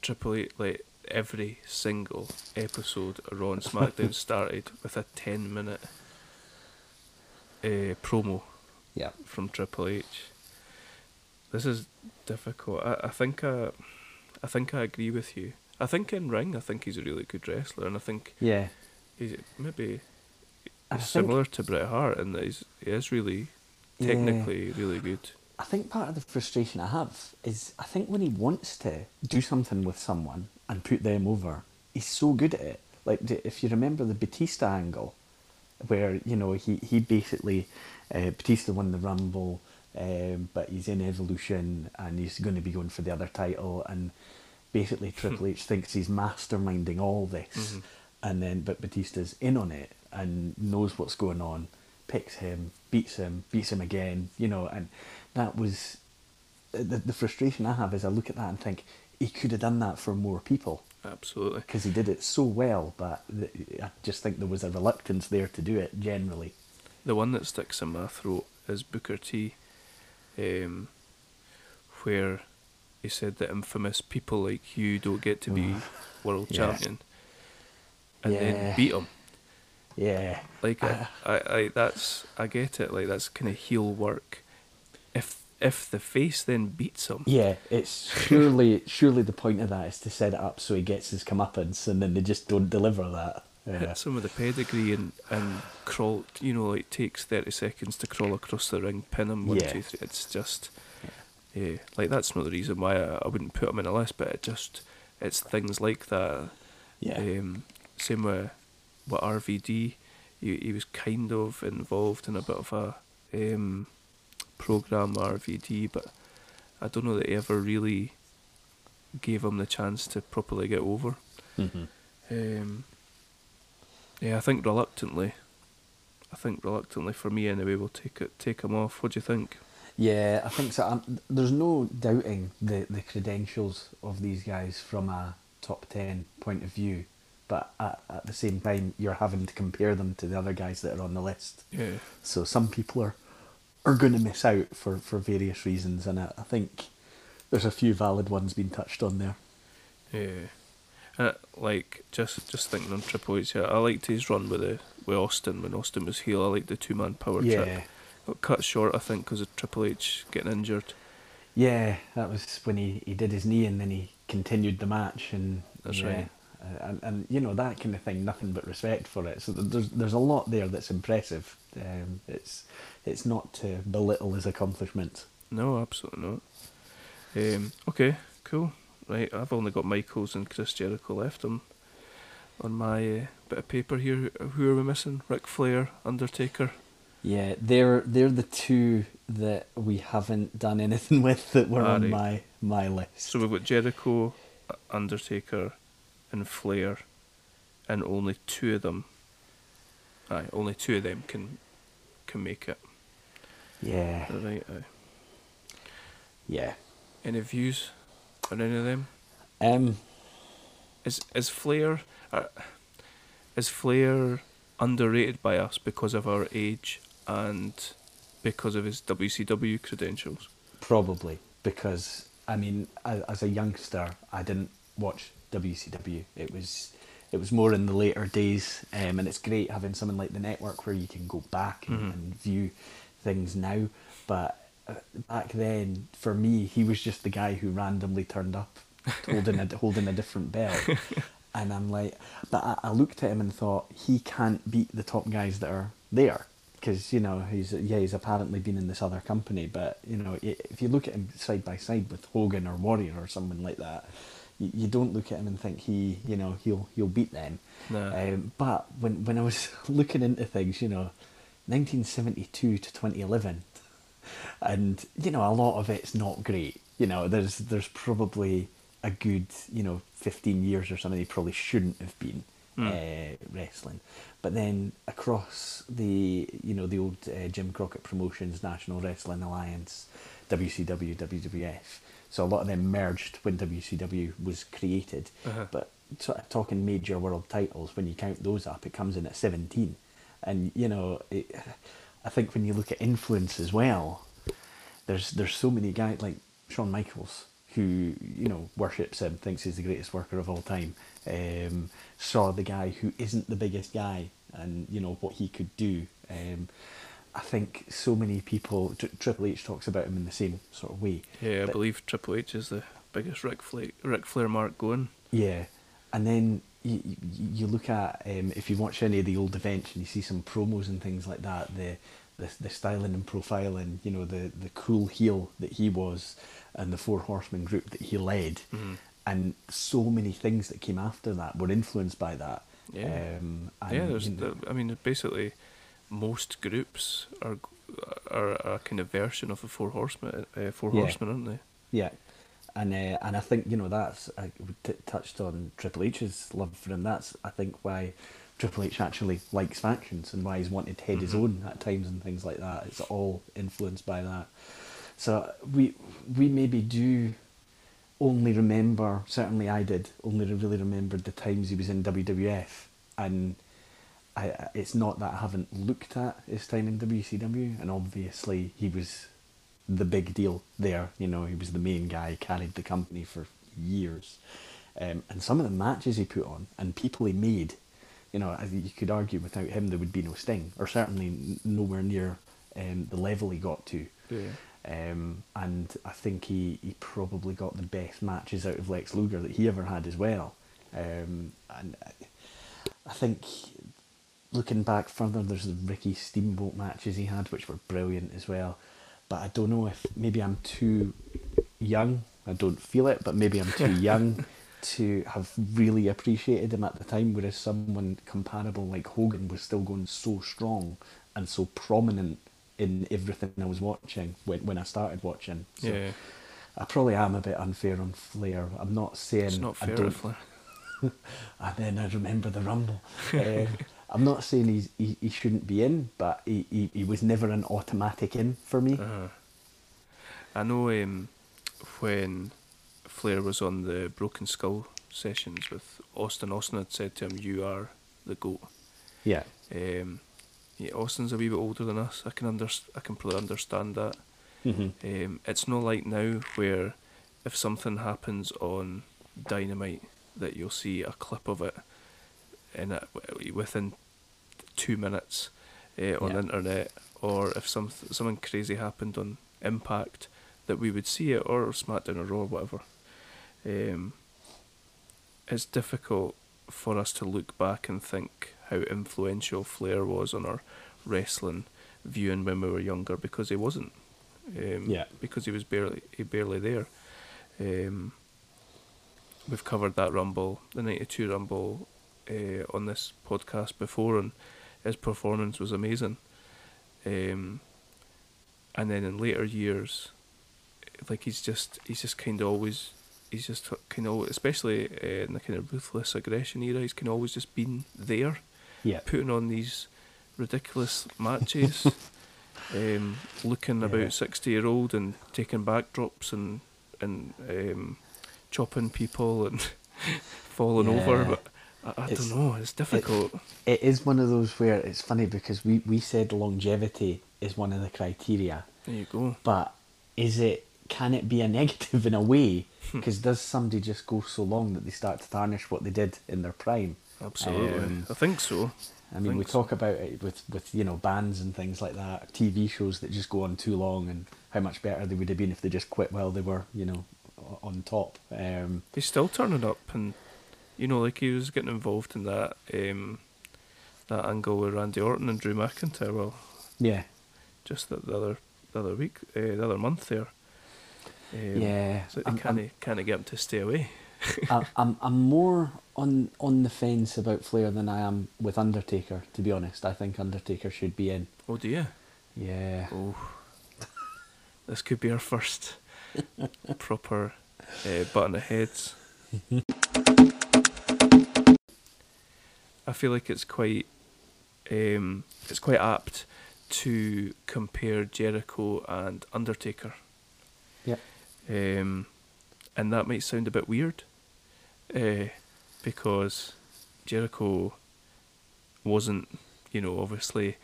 Triple H, like every single episode of Raw and SmackDown started with a ten minute uh, promo Yeah. from Triple H. This is difficult. I, I think I, I think I agree with you. I think in ring, I think he's a really good wrestler, and I think Yeah. he's maybe I similar to Bret Hart in that he's, he is really Yeah. technically really good. I think part of the frustration I have is I think when he wants to do something with someone and put them over, he's so good at it. Like if you remember the Batista angle, where you know he he basically uh, Batista won the Rumble, um, but he's in Evolution and he's going to be going for the other title, and basically Triple H thinks he's masterminding all this, and then but Batista's in on it and knows what's going on, picks him, beats him, beats him again, you know, and that was uh, the the frustration I have is I look at that and think he could have done that for more people Absolutely. because he did it so well, but th- I just think there was a reluctance there to do it generally. The one that sticks in my throat is Booker T, um, where he said that infamous people like you don't get to be uh-huh. world Yeah. champion, and Yeah. then beat him. Yeah, Like I, uh. I, I, that's I get it. Like that's kind of heel work. If if the face then beats him, yeah. It's surely surely the point of that is to set it up so he gets his comeuppance, and then they just don't deliver that. Yeah. hit some of the pedigree and and crawl. You know, like takes thirty seconds to crawl across the ring, pin him one, Yeah. two, three. It's just, yeah. Like that's not the reason why I, I wouldn't put him in a list, but it just it's things like that. Yeah. Um, same with with RVD. He he was kind of involved in a bit of a um, program RVD, but I don't know that he ever really gave him the chance to properly get over. Mhm. Um, yeah, I think reluctantly. I think reluctantly for me anyway, we'll take it, take him off. What do you think? Yeah, I think so. Um, there's no doubting the, the credentials of these guys from a top 10 point of view, but at, at the same time, you're having to compare them to the other guys that are on the list. Yeah, So some people are, are going to miss out for, for various reasons, and I, I think there's a few valid ones being touched on there. yeah. Uh, like just just thinking on Triple H, yeah, I liked his run with the with Austin when Austin was heel. I liked the two man power Yeah. trip. Got cut short, I think, because of Triple H getting injured. Yeah, that was when he, he did his knee and then he continued the match and That's yeah, right. Uh, and and you know that kind of thing. Nothing but respect for it. So there's there's a lot there that's impressive. Um, it's it's not to belittle his accomplishments. No, absolutely not. Um, okay, cool. Right, I've only got Michaels and Chris Jericho left on on my uh, bit of paper here. Who are we missing? Ric Flair, Undertaker. Yeah, they're they're the two that we haven't done anything with that were Ah, on right. my my list. So we've got Jericho, Undertaker, and Flair, and only two of them. Aye, only two of them can can make it. yeah, Right. Aye. yeah. Any views on any of them? Um, Is is Flair uh, is Flair underrated by us because of our age and because of his WCW credentials? Probably because I mean, as, as a youngster, I didn't watch WCW. It was it was more in the later days, um, and it's great having something like the network where you can go back and, Mhm. and view things now. But uh, back then, for me, he was just the guy who randomly turned up, holding a holding a different belt. And I'm like, but I, I looked at him and thought he can't beat the top guys that are there because you know he's yeah he's apparently been in this other company, but you know if you look at him side by side with Hogan or Warrior or someone like that, you, you don't look at him and think he, you know, he'll he'll beat them. Nah. Um, but when when I was looking into things, you know, 1972 to 2011, and you know, a lot of it's not great. You know, there's there's probably a good, you know, 15 years or something he probably shouldn't have been uh, wrestling. But then across the, you know, the old uh, Jim Crockett Promotions, National Wrestling Alliance, WCW, WWF. So a lot of them merged when WCW was created. Uh-huh. But sort of talking major world titles, when you count those up, it comes in at 17. And, you know, it, I think when you look at influence as well, there's there's so many guys like Shawn Michaels who you know worships him, thinks he's the greatest worker of all time. Um, saw the guy who isn't the biggest guy, and you know what he could do. Um, I think so many people. Tr- Triple H talks about him in the same sort of way. Yeah, I But- believe Triple H is the biggest Ric Flair, Ric Flair mark going. Yeah, and then you, you, you look at um, if you watch any of the old events and you see some promos and things like that, the the, the styling and profiling, you know, the the cool heel that he was, and the Four Horsemen group that he led, Mm-hmm. and so many things that came after that were influenced by that. Yeah. Um, and, yeah, there's. you know, the, I mean, basically, most groups are are a kind of version of the Four Horsemen. Uh, four Yeah. Horsemen, aren't they? Yeah, and uh, and I think you know that's I t- touched on Triple H's love for him. That's I think why Triple H actually likes factions and why he's wanted to head his own at times and things like that. It's all influenced by that. So we we maybe do only remember. Certainly, I did only really remembered the times he was in WWF, and I, it's not that I haven't looked at his time in WCW, and obviously he was the big deal there. You know, he was the main guy, carried the company for years, um, and some of the matches he put on and people he made. You know, I think you could argue without him there would be no Sting, or certainly n- nowhere near um, the level he got to. Yeah. Um, and I think he, he probably got the best matches out of Lex Luger that he ever had as well. Um, and I, I think looking back further, there's the Ricky Steamboat matches he had, which were brilliant as well. But I don't know if maybe I'm too young. I don't feel it, but maybe I'm too young to have really appreciated him at the time. Whereas someone comparable like Hogan was still going so strong and so prominent in everything I was watching when when I started watching. So yeah. I probably am a bit unfair on Flair. I'm not saying It's not I fair, don't Flair. and then I remember the Rumble. Uh, I'm not saying he's, he, he shouldn't be in, but he, he, he was never an automatic in for me. Uh-huh. I know um, when Flair was on the Broken Skull sessions with Austin, Austin had said to him, "You are the goat." Yeah, Um, yeah, Austin's a wee bit older than us. I can under, I can probably understand that. Mhm. Um, it's not like now where if something happens on Dynamite that you'll see a clip of it in it within two minutes uh, on Yeah. the internet, or if some something crazy happened on Impact that we would see it, or SmackDown or Raw, or whatever. Um, it's difficult for us to look back and think how influential Flair was on our wrestling viewing when we were younger because he wasn't. Um, Yeah. Because he was barely he barely there. Um, we've covered that Rumble, the '92 Rumble, uh, on this podcast before, and his performance was amazing. Um, and then in later years, like he's just he's just kind of always he's just kind of especially uh, in the kind of ruthless aggression era he's kind of always just been there yeah, putting on these ridiculous matches um, looking Yeah. about 60 year old and taking backdrops and and um, chopping people and falling over but I, I don't know it's difficult it is one of those where it's funny because we, we said longevity is one of the criteria, there you go but is it can it be a negative in a way? Hmm. Because does somebody just go so long that they start to tarnish what they did in their prime? absolutely Um, I think so I mean, we think so. talk about it with, with you know bands and things like that, TV shows that just go on too long, and how much better they would have been if they just quit while they were you know on top. Um, he's still turning up and you know like he was getting involved in that um, that angle with Randy Orton and Drew McIntyre well yeah, just the, the other the other week uh, the other month there um, yeah. So they kind of kind of get him to stay away. I, I'm I'm more on on the fence about Flair than I am with Undertaker. To be honest, I think Undertaker should be in. Oh, do you? Yeah. Oh, this could be our first proper uh, button of heads. I feel like it's quite um, it's quite apt to compare Jericho and Undertaker. Yep. Um, and that might sound a bit weird, uh, because Jericho wasn't, you know, obviously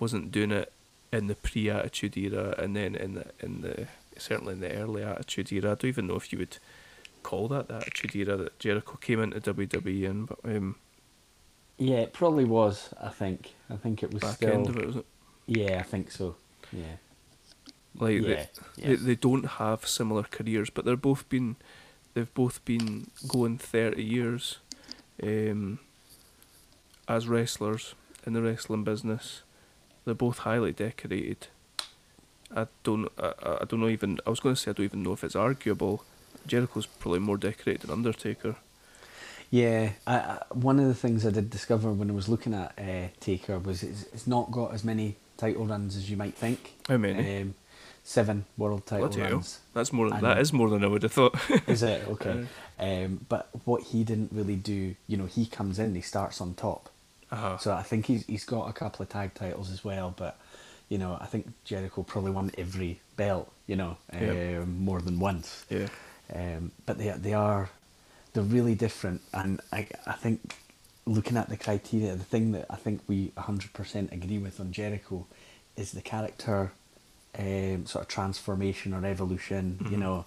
wasn't doing it in the pre-attitude era, and then in the in the certainly in the early attitude era. I don't even know if you would call that the attitude era that Jericho came into WWE in, but um, Yeah, it probably was. I think. I think it was back still. end of it was it? Yeah, I think so. Yeah. Like Yeah, they, they they don't have similar careers, but they're both been they've both been going thirty years um, as wrestlers in the wrestling business. They're both highly decorated. I don't I- I don't know even I was going to say I don't even know if it's arguable. Jericho's probably more decorated than Undertaker. Yeah, I, I, one of the things I did discover when I was looking at uh, Taker was it's, it's not got as many title runs as you might think. How many? Um, seven world title Bloody hell. runs. That's more And- that is more than I would have thought. Is it okay? Um, but what he didn't really do, you know, he comes in, he starts on top. uh So I think he's he's got a couple of tag titles as well, but you know, I think Jericho probably won every belt, you know, Yeah. um, more than once. yeah. Um, but they they are they're really different, and I I think looking at the criteria, the thing that I think we hundred percent agree with on Jericho is the character um, sort of transformation or evolution. You know,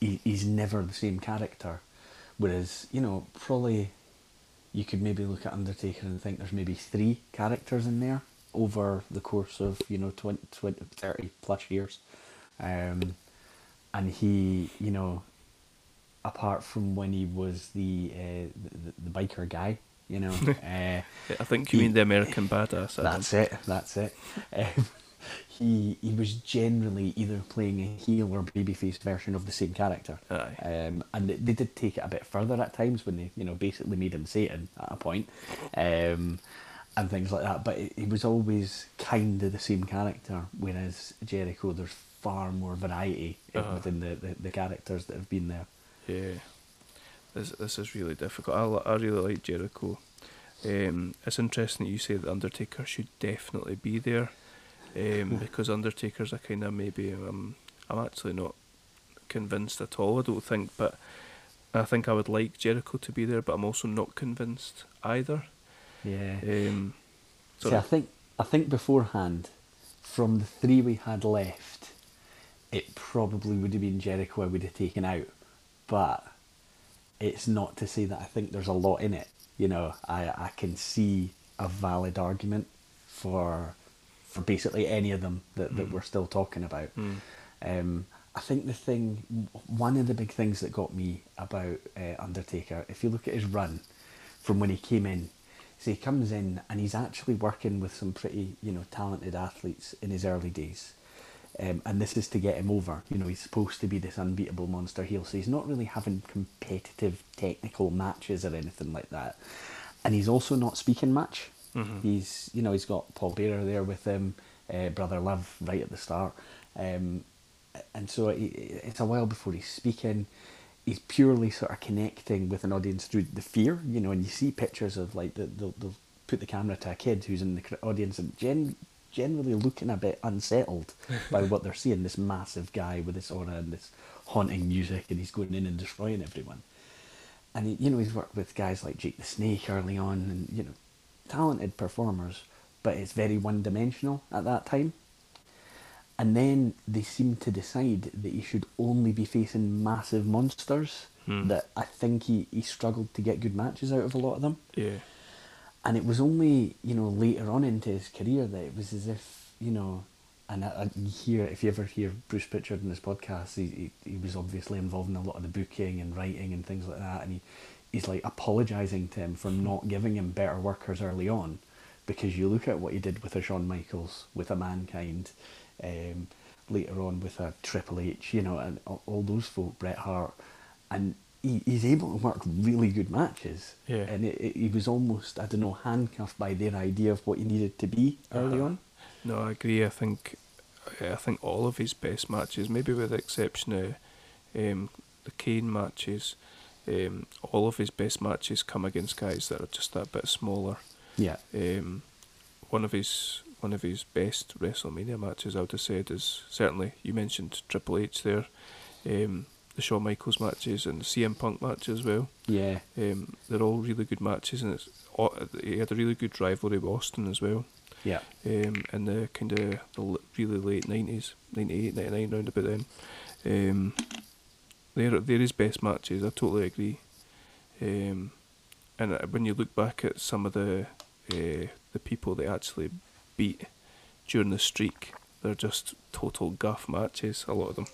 he, he's never the same character, whereas you know probably you could maybe look at Undertaker and think there's maybe three characters in there over the course of you know 20, 20 30 plus years um, and he you know apart from when he was the uh, the, the biker guy you know uh, I think you He- mean the American Badass. Adam. that's it that's it um, he he was generally either playing a heel or babyface version of the same character um, and they, they did take it a bit further at times when they, you know, basically made him Satan at a point, um, and things like that. But he he was always kind of the same character. Whereas Jericho, there's far more variety Uh-huh. within the, the, the characters that have been there. Yeah, this this is really difficult. I, I really like Jericho. Um, it's interesting that you say that Undertaker should definitely be there, um, because Undertaker's a kind of maybe um, I'm actually not convinced at all. I don't think, but I think I would like Jericho to be there, but I'm also not convinced either. Yeah. Um, See, I think I think beforehand, from the three we had left, it probably would have been Jericho I would have taken out, but it's not to say that I think there's a lot in it. You know, I I can see a valid argument for for basically any of them that, that we're still talking about. Um, I think the thing, one of the big things that got me about uh, Undertaker, if you look at his run from when he came in, so he comes in and he's actually working with some pretty, you know, talented athletes in his early days. Um, and this is to get him over. You know, he's supposed to be this unbeatable monster heel, so he's not really having competitive technical matches or anything like that. And he's also not speaking much. He's, you know, he's got Paul Bearer there with him, uh, Brother Love right at the start. Um, and so it, it's a while before he's speaking. He's purely sort of connecting with an audience through the fear, you know, and you see pictures of like the, they'll, they'll put the camera to a kid who's in the audience and gen, generally looking a bit unsettled by what they're seeing. This massive guy with this aura and this haunting music, and he's going in and destroying everyone. And he, you know, he's worked with guys like Jake the Snake early on, and you know, talented performers, but it's very one-dimensional at that time. And then they seem to decide that he should only be facing massive monsters. Hmm. That I think he, he struggled to get good matches out of a lot of them. yeah, And it was only, you know, later on into his career that it was as if, you know, and I, I hear, if you ever hear Bruce Pritchard in his podcast, he, he, he was obviously involved in a lot of the booking and writing and things like that. And he, he's like apologising to him for not giving him better workers early on. Because you look at what he did with a Shawn Michaels, with a Mankind, um, later on with a Triple H, you know, and all, all those folk, Bret Hart, and he, he's able to work really good matches. Yeah. And it, it, he was almost, I don't know, handcuffed by their idea of what he needed to be early Uh-huh. on. No, I agree. I think I think all of his best matches, maybe with the exception of um, the Kane matches, um, all of his best matches come against guys that are just that bit smaller. Yeah. Um, one of his one of his best WrestleMania matches, I would have said, is certainly you mentioned Triple H there, um, the Shawn Michaels matches and the CM Punk match as well. Yeah. Um, they're all really good matches, and it's he had a really good rivalry with Austin as well Yeah. um, in the kind of the really late nineties, 98, 99, round about then. Um, they're they're his best matches. I totally agree. Um, and uh, when you look back at some of the uh, the people they actually beat during the streak, they're just total guff matches. A lot of them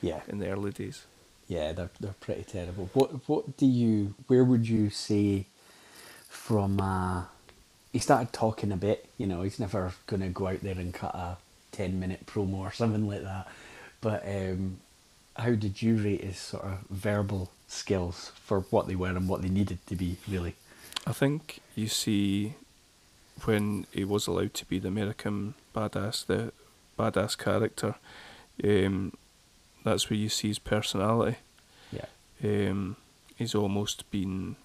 Yeah. in the early days. Yeah, they're they're pretty terrible. What what do you where would you say from uh he started talking a bit, you know, he's never gonna go out there and cut a ten minute promo or something like that. But um how did you rate his sort of verbal skills for what they were and what they needed to be really? I think you see when he was allowed to be the American badass, the badass character, um, that's where you see his personality. Yeah. Um, he's almost been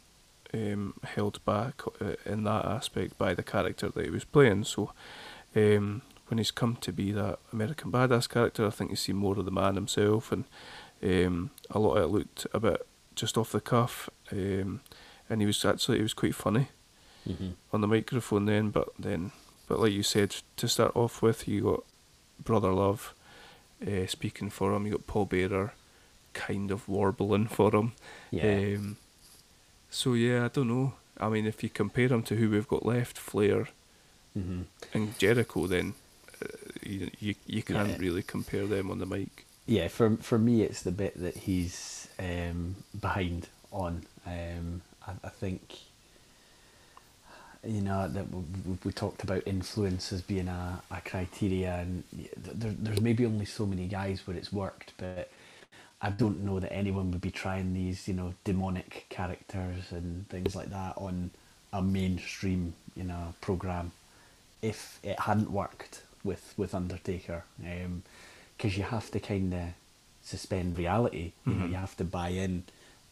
um, held back uh, in that aspect by the character that he was playing. So um, when he's come to be that American badass character, I think you see more of the man himself, and um, a lot of it looked a bit just off the cuff. Um, and he was actually he was quite funny Mm-hmm. on the microphone then, but then, but like you said, to start off with, you got Brother Love uh, speaking for him. You got Paul Bearer, kind of warbling for him. Yeah. Um, so yeah, I don't know. I mean, if you compare him to who we've got left, Flair mm-hmm. and Jericho, then uh, you you, you can't Yeah. really compare them on the mic. Yeah, for for me, it's the bit that he's um, behind on. Um, I, I think, you know, that we, talked about influence as being a, a criteria, and there, there's maybe only so many guys where it's worked, but I don't know that anyone would be trying these, you know, demonic characters and things like that on a mainstream, you know, program if it hadn't worked with with Undertaker, because you have to kind of suspend reality. You know, Mhm. you have to buy in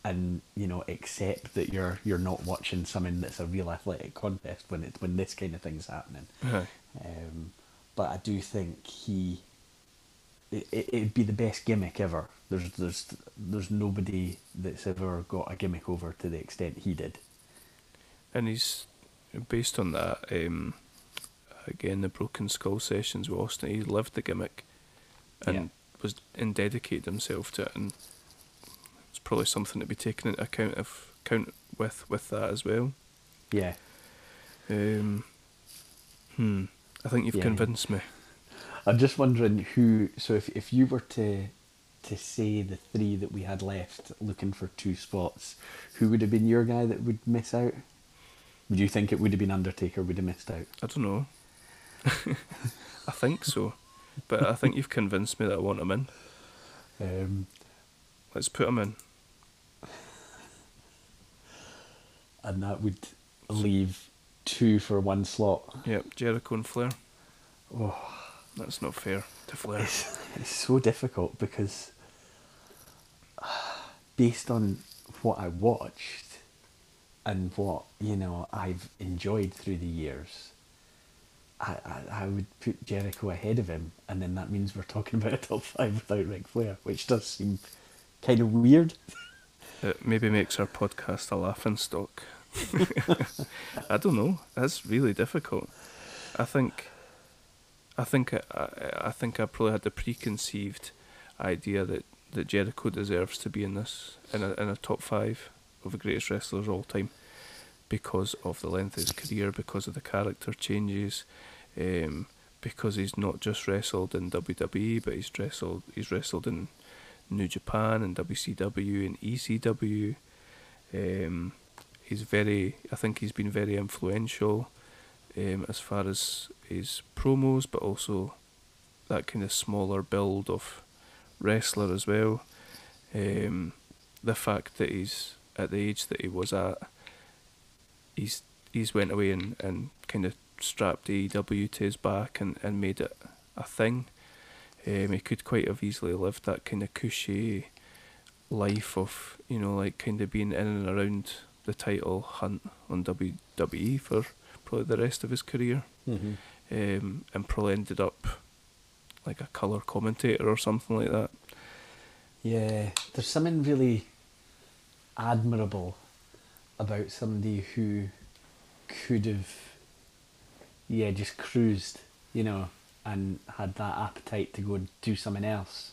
and you know accept that you're you're not watching something that's a real athletic contest when it's when this kind of thing's happening. Aye. Um, but I do think he it, it it'd be the best gimmick ever. There's there's there's nobody that's ever got a gimmick over to the extent he did. And he's based on that. Um, again, the Broken Skull sessions with Austin. He lived the gimmick, and Yeah. was and dedicated himself to it, and probably something to be taken into account of count with with that as well. Yeah. Um, hmm. I think you've Yeah. convinced me. I'm just wondering who. So if if you were to to say the three that we had left looking for two spots, who would have been your guy that would miss out? Would you think it would have been Undertaker would have missed out? I don't know. I think so, but I think you've convinced me that I want him in. Um, Let's put him in. And that would leave two for one slot. Yep, Jericho and Flair. Oh, That's not fair to Flair. it's, it's so difficult because based on what I watched and what you know I've enjoyed through the years, I, I, I would put Jericho ahead of him, and then that means we're talking about a top five without Ric Flair, which does seem kind of weird. It maybe makes our podcast a laughing stock. I don't know. That's really difficult. I think, I think, I, I, think I probably had the preconceived idea that, that Jericho deserves to be in this in a in a top five of the greatest wrestlers of all time, because of the length of his career, because of the character changes, um, because he's not just wrestled in WWE, but he's wrestled he's wrestled in New Japan and WCW and ECW. Um, he's very, I think he's been very influential um, as far as his promos, but also that kind of smaller build of wrestler as well. Um, the fact that he's at the age that he was at, he's he's went away and, and kind of strapped AEW to his back and, and made it a thing. Um, he could quite have easily lived that kind of cushy life of you know like kind of being in and around the title hunt on WWE for probably the rest of his career, Mm-hmm. um, and probably ended up like a colour commentator or something like that. Yeah, there's something really admirable about somebody who could have, yeah, just cruised, you know, and had that appetite to go and do something else.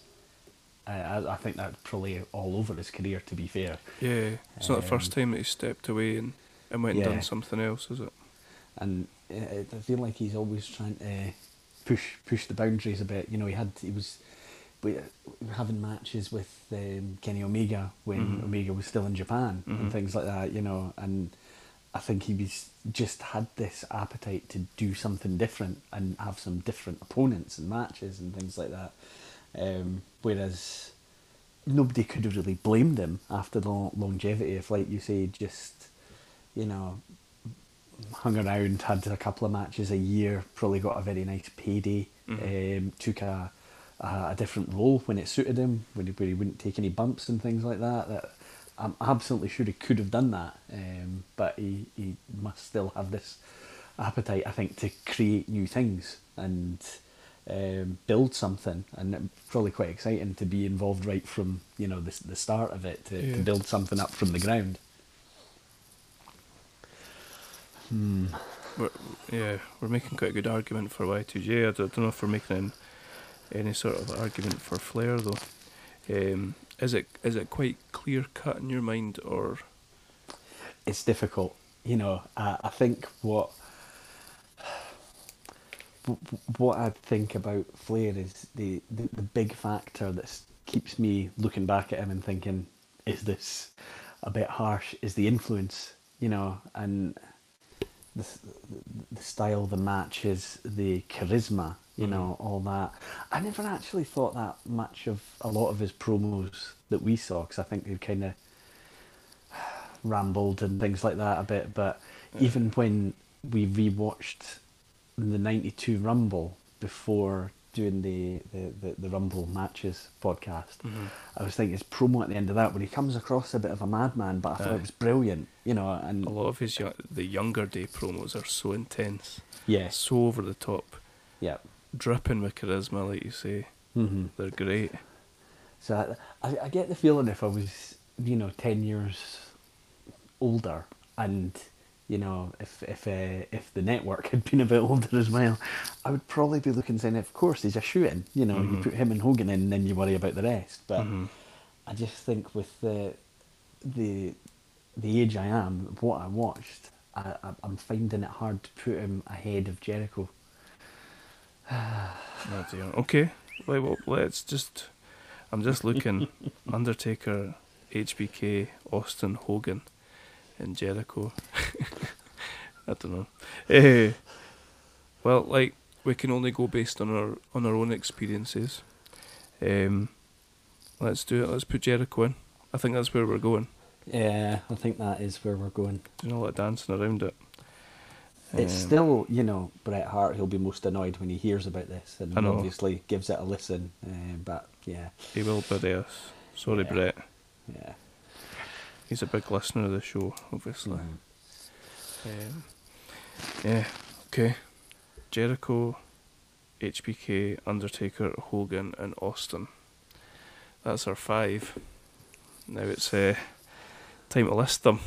I, I, I think that's probably all over his career, to be fair. Yeah, it's not the first Um, time that he stepped away and, and went and done something else, is it? and uh, I feel like he's always trying to push push the boundaries a bit. You know, he had he was we having matches with um, Kenny Omega when Mhm. Omega was still in Japan Mhm. and things like that. You know, and I think he was just had this appetite to do something different and have some different opponents and matches and things like that. Um, whereas nobody could have really blamed him after the longevity if, like you say, just you know hung around, had a couple of matches a year, probably got a very nice payday, Mhm. um, took a, a a different role when it suited him, when he, where he wouldn't take any bumps and things like that. That I'm absolutely sure he could have done that, um, but he, he must still have this appetite, I think, to create new things and um, build something. And it's probably quite exciting to be involved right from you know the the start of it to, Yeah. to build something up from the ground. Hmm. We're, yeah, we're making quite a good argument for Y2J. I don't, don't know if we're making an, any sort of argument for Flair though. Um, is it is it quite clear cut in your mind, or it's difficult. You know, I, I think what what I think about Flair is the, the, the big factor that keeps me looking back at him and thinking, is this a bit harsh? Is the influence, you know, and the, the style, the matches, the charisma, you know, mm-hmm. all that. I never actually thought that much of a lot of his promos that we saw because I think they kind of rambled and things like that a bit. But even when we rewatched the '92 Rumble before doing the, the, the, the Rumble matches podcast, I was thinking his promo at the end of that when he comes across a bit of a madman, but I thought Aye. it was brilliant, you know. And a lot of his young, the younger day promos are so intense, yes, so over the top, yeah. dripping with charisma, like you say. hmm They're great. So I, I, I get the feeling if I was, you know, ten years older, and you know, if if uh, if the network had been a bit older as well, I would probably be looking saying, of course, he's a shoe-in. You know, you Mhm. put him and Hogan in, and then you worry about the rest. But Mhm. I just think with the the the age I am, what I watched, I, I, I'm finding it hard to put him ahead of Jericho. Okay. Well, well, let's just. I'm just looking. Undertaker, HBK, Austin, Hogan, and Jericho. I don't know. Eh, well, like we can only go based on our on our own experiences. Um, let's do it. Let's put Jericho in. I think that's where we're going. Yeah, I think that is where we're going. Doing a lot of dancing around it. It's Um, still, you know, Bret Hart. He'll be most annoyed when he hears about this, and obviously gives it a listen. Uh, but yeah, He will bury us. Sorry, Yeah. Bret. yeah. He's a big listener of the show, obviously. Mhm. Um, yeah, okay. Jericho, HBK, Undertaker, Hogan, and Austin. That's our five. Now it's uh, time to list them.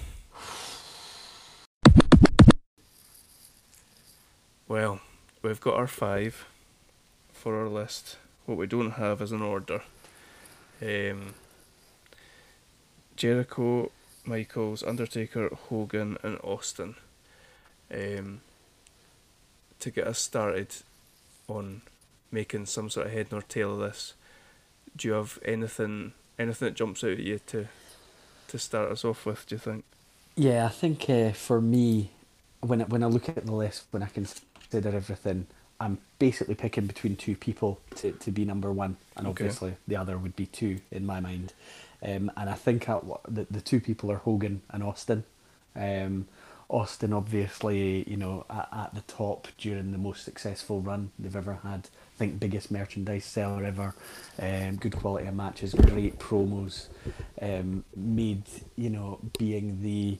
Well, we've got our five for our list. What we don't have is an order. Um, Jericho, Michaels, Undertaker, Hogan, and Austin. Um, to get us started on making some sort of head nor tail of this, do you have anything anything that jumps out at you to to start us off with? Do you think? Yeah, I think uh, for me, when I, when I look at the list, when I consider everything, I'm basically picking between two people to, to be number one, and Okay. obviously the other would be two in my mind. Um, and I think at, the, the two people are Hogan and Austin. Um, Austin, obviously, you know, at, at, the top during the most successful run they've ever had. I think biggest merchandise seller ever. Um, good quality of matches, great promos. Um, made you know being the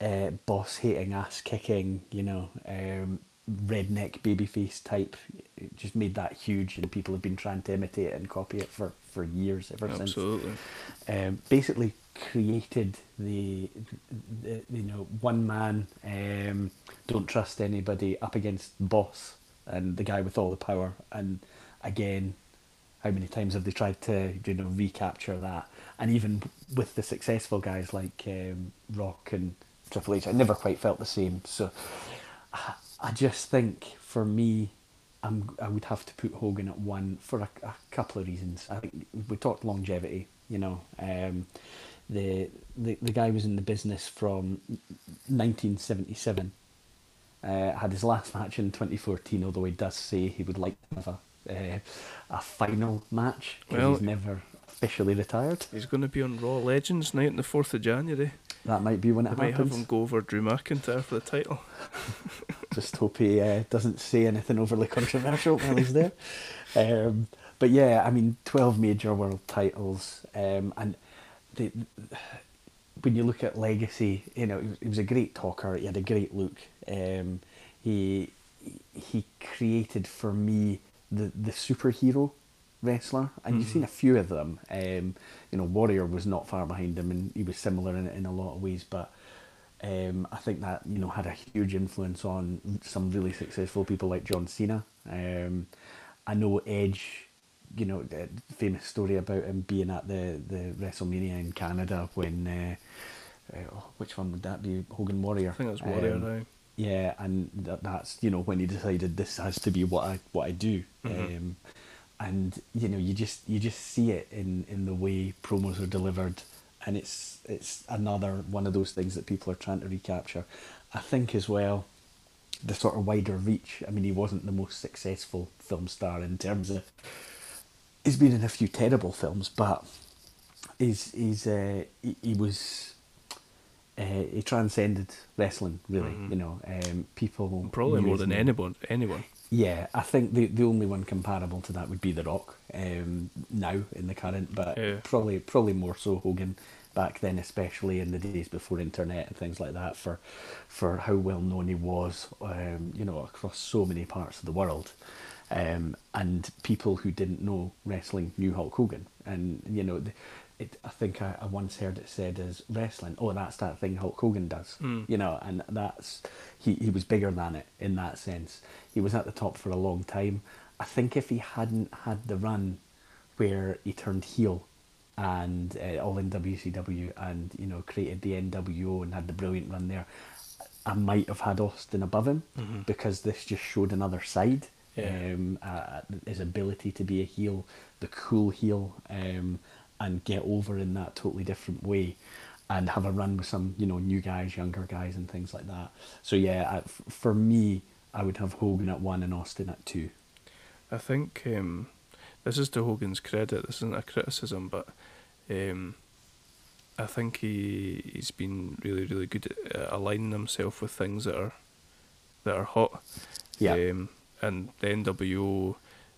uh, boss hating, ass kicking, you know, um, redneck babyface type. It just made that huge, and people have been trying to imitate it and copy it for, for years ever Absolutely. since. Um, basically created the, the you know one man um, don't trust anybody up against boss and the guy with all the power and again how many times have they tried to you know recapture that and even with the successful guys like um, Rock and Triple H I never quite felt the same so I I just think for me, I'm, I would have to put Hogan at one for a, a couple of reasons. I think we talked longevity, you know. Um, the, the the guy was in the business from 1977. Uh, had his last match in 2014, although he does say he would like to have a uh, a final match because well, he's never officially retired. He's going to be on Raw Legends night on the 4th of January. That might be when it they happens. Might have him go over Drew McIntyre for the title. Just hope he uh, doesn't say anything overly controversial while he's there. Um, but yeah, I mean, twelve major world titles, um, and the, when you look at legacy, you know, he was a great talker. He had a great look. Um, he he created for me the the superhero wrestler, and mm-hmm. you've seen a few of them. Um, you know, Warrior was not far behind him, and he was similar in in a lot of ways, but um, I think that you know had a huge influence on some really successful people like John Cena. Um, I know Edge, you know, the famous story about him being at the, the WrestleMania in Canada when, uh, uh, which one would that be? Hogan Warrior. I think it was Warrior um, now. Yeah, and that, that's you know when he decided this has to be what I what I do. Mm-hmm. Um, and you know you just you just see it in in the way promos are delivered and it's it's another one of those things that people are trying to recapture. I think as well, the sort of wider reach. I mean, he wasn't the most successful film star in terms of. He's been in a few terrible films, but he's he's uh, he, he was. Uh, he transcended wrestling, really. Mm-hmm. You know, um, people probably more than anyone. Anyone. Yeah, I think the the only one comparable to that would be The Rock um, now in the current, but yeah. probably probably more so Hogan back then, especially in the days before internet and things like that, for for how well known he was, um, you know, across so many parts of the world. Um, and people who didn't know wrestling knew Hulk Hogan, and you know, it, I think I, I, once heard it said as wrestling, oh, that's that thing Hulk Hogan does, mm. you know, and that's he he was bigger than it in that sense. He was at the top for a long time. I think if he hadn't had the run where he turned heel and uh, all in WCW and you know created the NWO and had the brilliant run there, I might have had Austin above him mm-hmm. because this just showed another side. Yeah. Um, uh, his ability to be a heel, the cool heel, um, and get over in that totally different way, and have a run with some you know new guys, younger guys, and things like that. So yeah, I, f- for me, I would have Hogan at one and Austin at two. I think um, this is to Hogan's credit. This isn't a criticism, but um, I think he he's been really really good at aligning himself with things that are that are hot. Yeah. Um, and the NWO, uh,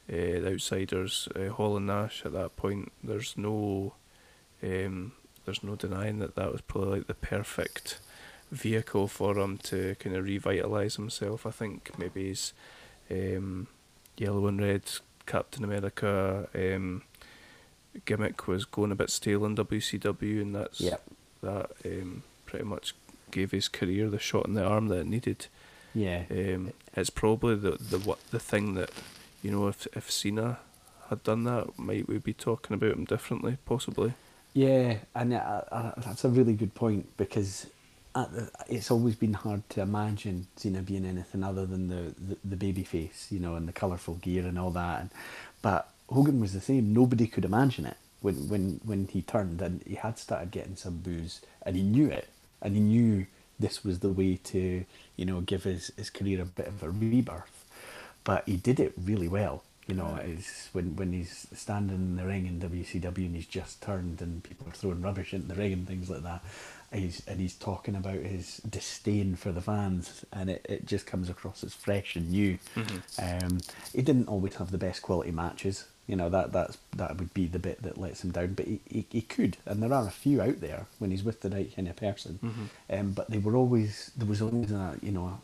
the Outsiders, uh, Hall and Nash. At that point, there's no um, there's no denying that that was probably like the perfect vehicle for him to kind of revitalise himself. I think maybe his um, yellow and red Captain America um, gimmick was going a bit stale in WCW, and that's yep. that um, pretty much gave his career the shot in the arm that it needed. Yeah, um, it's probably the the what the thing that you know if if Cena had done that, might we be talking about him differently, possibly. Yeah, and that's a really good point because it's always been hard to imagine Cena being anything other than the, the, the baby face, you know, and the colourful gear and all that. And, but Hogan was the same. Nobody could imagine it when, when, when he turned and he had started getting some boos and he knew it. And he knew this was the way to, you know, give his, his career a bit of a rebirth. But he did it really well. You know, is when when he's standing in the ring in WCW and he's just turned and people are throwing rubbish into the ring and things like that. He's and he's talking about his disdain for the fans, and it, it just comes across as fresh and new. Um, he didn't always have the best quality matches. You know that that's that would be the bit that lets him down, but he, he, he could, and there are a few out there when he's with the right kind of person. Um, but they were always there was always a you know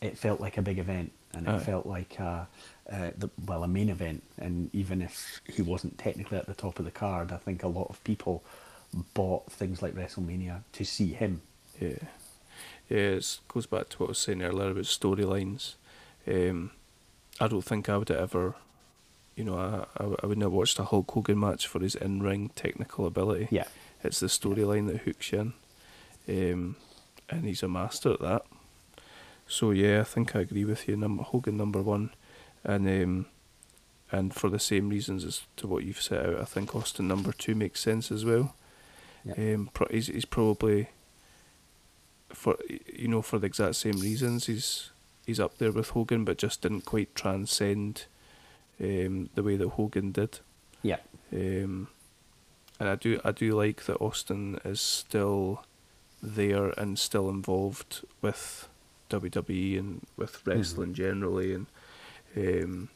it felt like a big event and it Aye. felt like a, uh, the, well a main event and even if he wasn't technically at the top of the card I think a lot of people bought things like WrestleMania to see him Yeah, yeah. It goes back to what I was saying earlier about storylines. Um, I don't think I would ever, you know, I, I, I wouldn't have watched a Hulk Hogan match for his in ring technical ability. yeah It's the storyline that hooks you in, um, and he's a master at that. So yeah, I think I agree with you. Number Hogan number one, and um, and for the same reasons as to what you've set out, I think Austin number two makes sense as well. Yeah. Um, pro- he's he's probably for you know for the exact same reasons he's he's up there with Hogan, but just didn't quite transcend um, the way that Hogan did. yeah Um, and I do I do like that Austin is still there and still involved with WWE and with wrestling generally and um,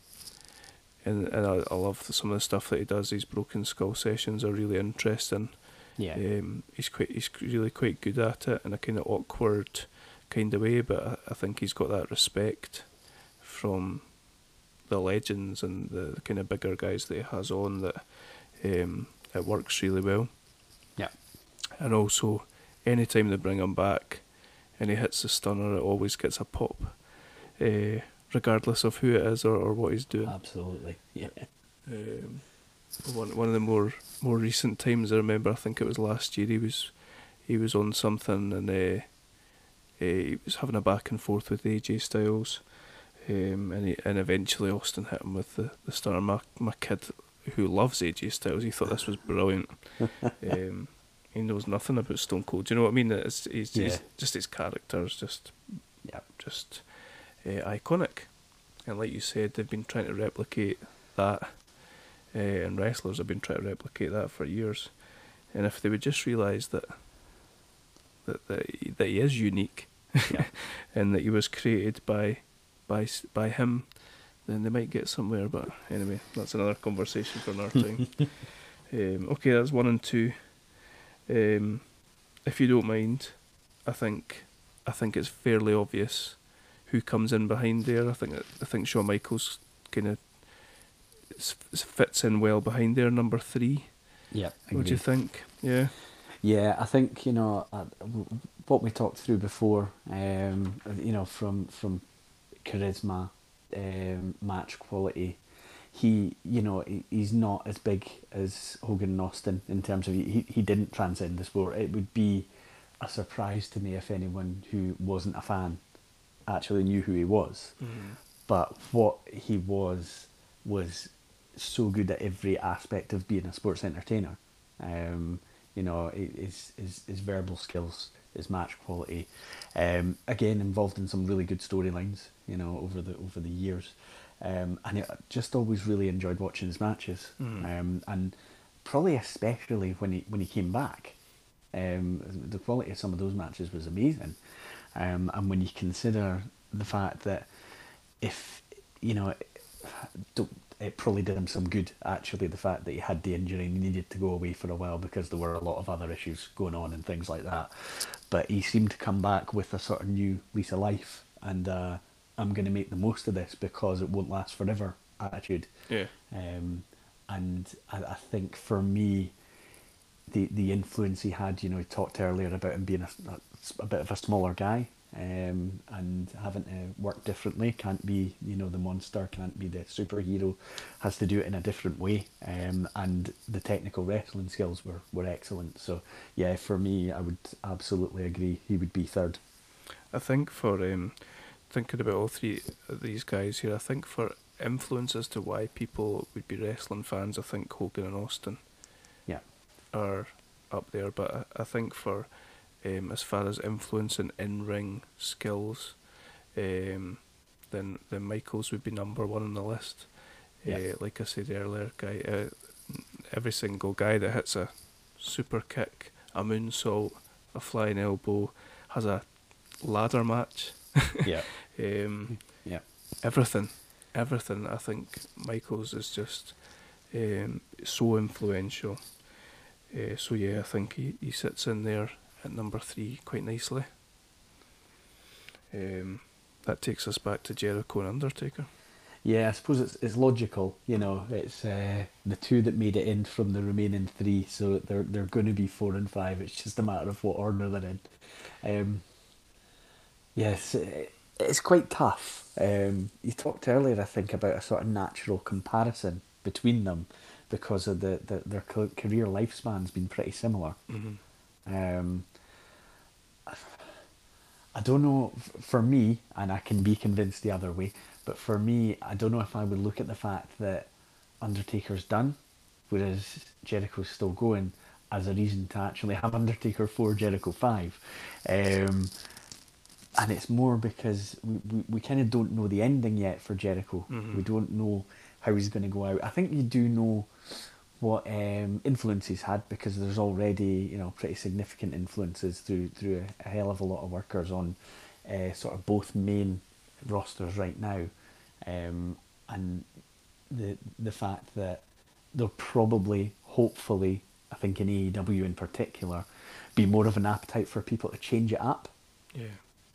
and and I, I love some of the stuff that he does. These broken skull sessions are really interesting. yeah Um, he's quite he's really quite good at it in a kind of awkward kind of way, but I, I think he's got that respect from the legends and the, kind of bigger guys that he has on that um, it works really well. yeah And also, anytime they bring him back and he hits the stunner, it always gets a pop, uh, regardless of who it is or, or what he's doing. absolutely yeah Um, one one of the more more recent times I remember, I think it was last year. He was he was on something and uh, uh, he was having a back and forth with AJ Styles, um, and he, and eventually Austin hit him with the the stunner. My my kid who loves AJ Styles, he thought this was brilliant. um, he knows nothing about Stone Cold. Do you know what I mean? It's, he's Yeah. just his character is just yeah just uh, iconic. And like you said, they've been trying to replicate that, uh, and wrestlers have been trying to replicate that for years. And if they would just realise that that that he, that he is unique, Yeah. and that he was created by by by him, then they might get somewhere. But anyway, that's another conversation for another time. um, okay, that's one and two. Um, if you don't mind, I think I think it's fairly obvious who comes in behind there. I think I think Shawn Michaels kind of fits in well behind there, number three. yeah What do you think? Yeah. Yeah, I think you know uh, what we talked through before. Um, you know, from from charisma, um, match quality. He, you know, he, he's not as big as Hogan and Austin in terms of he, he didn't transcend the sport. It would be a surprise to me if anyone who wasn't a fan actually knew who he was. But what he was was so good at every aspect of being a sports entertainer. Um, you know, his, his his verbal skills, his match quality, um, again involved in some really good storylines. You know, over the over the years, um, and I just always really enjoyed watching his matches. Um, and probably especially when he when he came back, um, the quality of some of those matches was amazing. Um, and when you consider the fact that if you know, it, don't- it probably did him some good actually. The fact that he had the injury and he needed to go away for a while because there were a lot of other issues going on and things like that. But he seemed to come back with a sort of new lease of life, and uh, I'm going to make the most of this because it won't last forever attitude. Yeah. Um, and I, I think for me, the the influence he had, you know, he talked earlier about him being a, a, a bit of a smaller guy um, and having to work differently. Can't be, you know, the monster. Can't be the superhero. Has to do it in a different way. Um, and the technical wrestling skills were were excellent. So yeah, for me, I would absolutely agree. He would be third. I think for um, thinking about all three of these guys here, I think for influence as to why people would be wrestling fans, I think Hogan and Austin Yeah. are up there. But I, I think for um, as far as influence and in ring skills, um, then then Michaels would be number one on the list. Yeah. Uh, like I said earlier, guy, uh, every single guy that hits a super kick, a moonsault, a flying elbow, has a ladder match. Yeah. Um, Yeah. everything, everything. I think Michaels is just um, so influential. Uh, so yeah, I think he, he sits in there at number three quite nicely. Um, that takes us back to Jericho and Undertaker. Yeah, I suppose it's it's logical. You know, it's uh, the two that made it in from the remaining three, so they're they're going to be four and five. It's just a matter of what order they're in. Um, yes, it's quite tough. Um, you talked earlier, I think, about a sort of natural comparison between them because of the, the their career lifespan's been pretty similar. Um, I don't know for me, and I can be convinced the other way, but for me, I don't know if I would look at the fact that Undertaker's done, whereas Jericho's still going, as a reason to actually have Undertaker 4, Jericho 5. Um, and it's more because we, we, we kind of don't know the ending yet for Jericho. We don't know how he's going to go out. I think you do know what um, influence he's had because there's already you know pretty significant influences through through a, a hell of a lot of workers on uh, sort of both main rosters right now, um, and the the fact that there'll probably hopefully I think in AEW in particular be more of an appetite for people to change it up Yeah.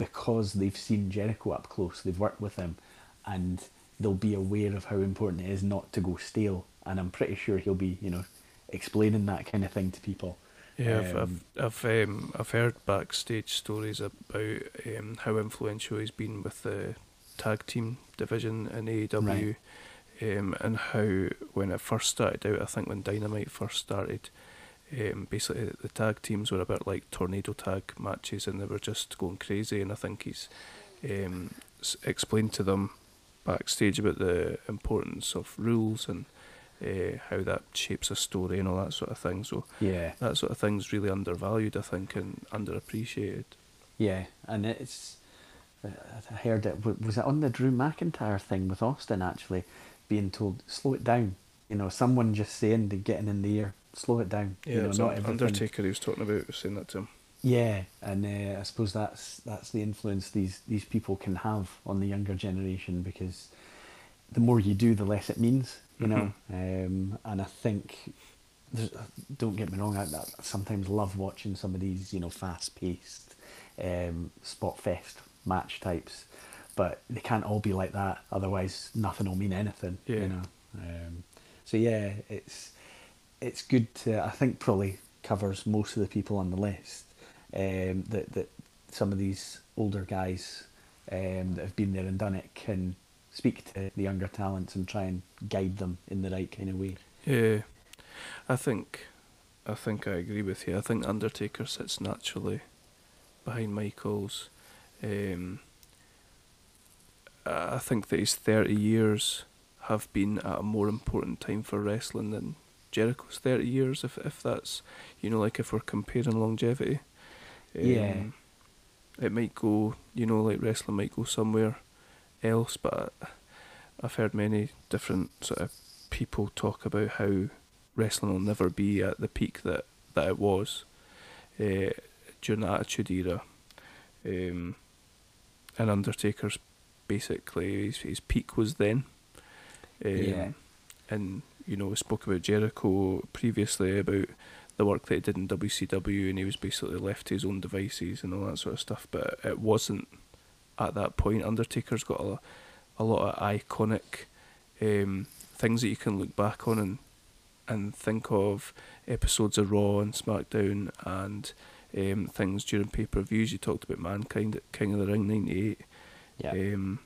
Because they've seen Jericho up close, they've worked with him, and they'll be aware of how important it is not to go stale. And I'm pretty sure he'll be, you know, explaining that kind of thing to people. Yeah, I've, Um, I've, I've, um, I've heard backstage stories about um, how influential he's been with the tag team division in AEW, um, and how when it first started out, I think when Dynamite first started, um, basically the tag teams were a bit like tornado tag matches, and they were just going crazy. And I think he's um, explained to them backstage about the importance of rules and uh, how that shapes a story and all that sort of thing. So Yeah, that sort of thing's really undervalued, I think, and underappreciated. yeah, and it's. uh, I heard it. wa- Was it on the Drew McIntyre thing with Austin actually, being told slow it down? You know, someone just saying to getting in the ear, slow it down. Yeah, you know, not everything. Undertaker he was talking about saying that to him. Yeah, and uh, I suppose that's that's the influence these these people can have on the younger generation because the more you do, the less it means, you know. Um, and I think, don't get me wrong, I, I sometimes love watching some of these, you know, fast-paced um, spot fest match types, but they can't all be like that. Otherwise, nothing will mean anything, Yeah. you know. Um, so yeah, it's it's good to I think probably covers most of the people on the list. Um, that that some of these older guys um, that have been there and done it can speak to the younger talents and try and guide them in the right kind of way. Yeah, I think, I think I agree with you. I think Undertaker sits naturally behind Michaels. Um, I think that his thirty years have been at a more important time for wrestling than Jericho's thirty years. If if that's you know like if we're comparing longevity. Yeah. Um, It might go, you know, like wrestling might go somewhere else, but I've heard many different sort of people talk about how wrestling will never be at the peak that, that it was uh, during the Attitude Era. Um, and Undertaker's basically his, his peak was then. Um, Yeah. And you know, we spoke about Jericho previously about the work that he did in WCW, and he was basically left to his own devices and all that sort of stuff. But it wasn't at that point. Undertaker's got a, a lot of iconic um, things that you can look back on and and think of episodes of Raw and SmackDown and um, things during pay per views. You talked about Mankind at King of the Ring '98. Yeah. Um,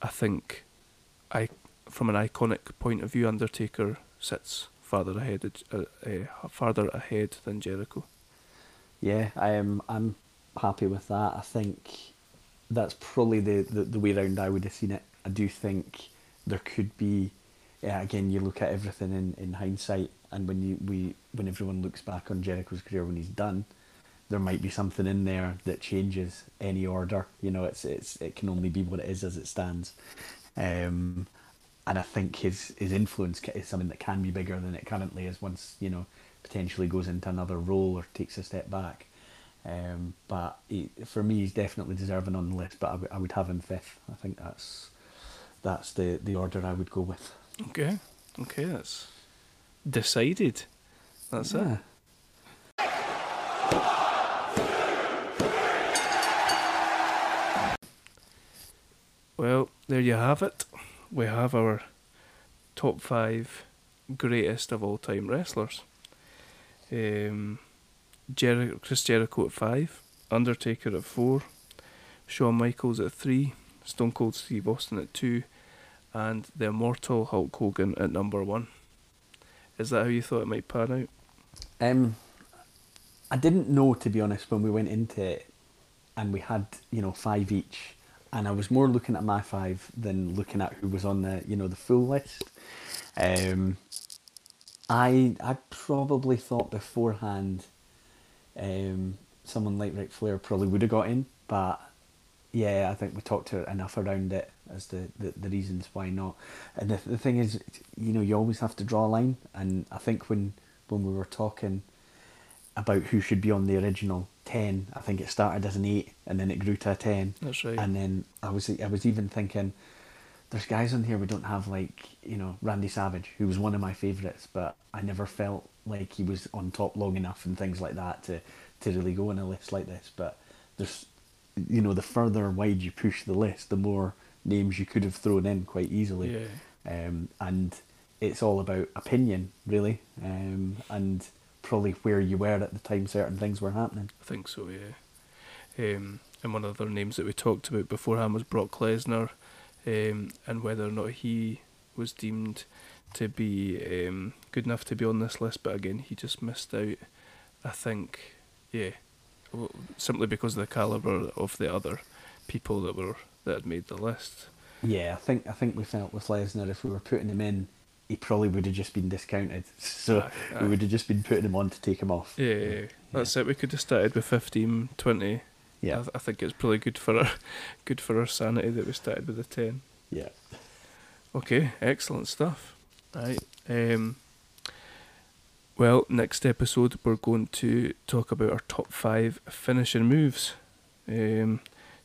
I think, I from an iconic point of view, Undertaker sits farther ahead, uh, uh, farther ahead than Jericho. Yeah, I am. I'm happy with that. I think that's probably the, the, the way round I would have seen it. I do think there could be. Yeah, again, you look at everything in, in hindsight, and when you we when everyone looks back on Jericho's career when he's done, there might be something in there that changes any order. You know, it's it's it can only be what it is as it stands. Um, and I think his his influence is something that can be bigger than it currently is once you know potentially goes into another role or takes a step back. Um, but he, for me, he's definitely deserving on the list. But I, w- I would have him fifth. I think that's that's the, the order I would go with. Okay, okay, that's decided. That's it. Well, there you have it. We have our top five greatest of all time wrestlers. Um, Jer- Chris Jericho at five, Undertaker at four, Shawn Michaels at three, Stone Cold Steve Austin at two, and the immortal Hulk Hogan at number one. Is that how you thought it might pan out? Um, I didn't know to be honest when we went into it, and we had you know five each, and I was more looking at my five than looking at who was on the you know the full list. Um, I I probably thought beforehand, um, someone like Ric Flair probably would have got in, but yeah, I think we talked to enough around it as the, the, the reasons why not. And the, the thing is, you know, you always have to draw a line. And I think when when we were talking about who should be on the original ten, I think it started as an eight and then it grew to a ten. That's right. And then I was I was even thinking, there's guys on here we don't have like you know Randy Savage, who was one of my favourites, but I never felt like he was on top long enough and things like that to to really go on a list like this. But there's you know the further wide you push the list, the more names you could have thrown in quite easily. Yeah. Um, and it's all about opinion, really, um, and probably where you were at the time certain things were happening. I think so, yeah. Um, and one of the other names that we talked about beforehand was Brock Lesnar, um, and whether or not he was deemed to be um, good enough to be on this list. But again, he just missed out. I think, yeah, simply because of the caliber of the other people that were that had made the list. Yeah, I think I think we felt with Lesnar if we were putting him in, he probably would have just been discounted. So Aye, aye. we would have just been putting him on to take him off. Yeah, yeah, yeah. that's it. We could have started with 15, 20. Yeah. I, th- I think it's probably good for our good for our sanity that we started with a ten. Yeah. Okay, excellent stuff. Right. Um, well, next episode we're going to talk about our top five finishing moves. Um,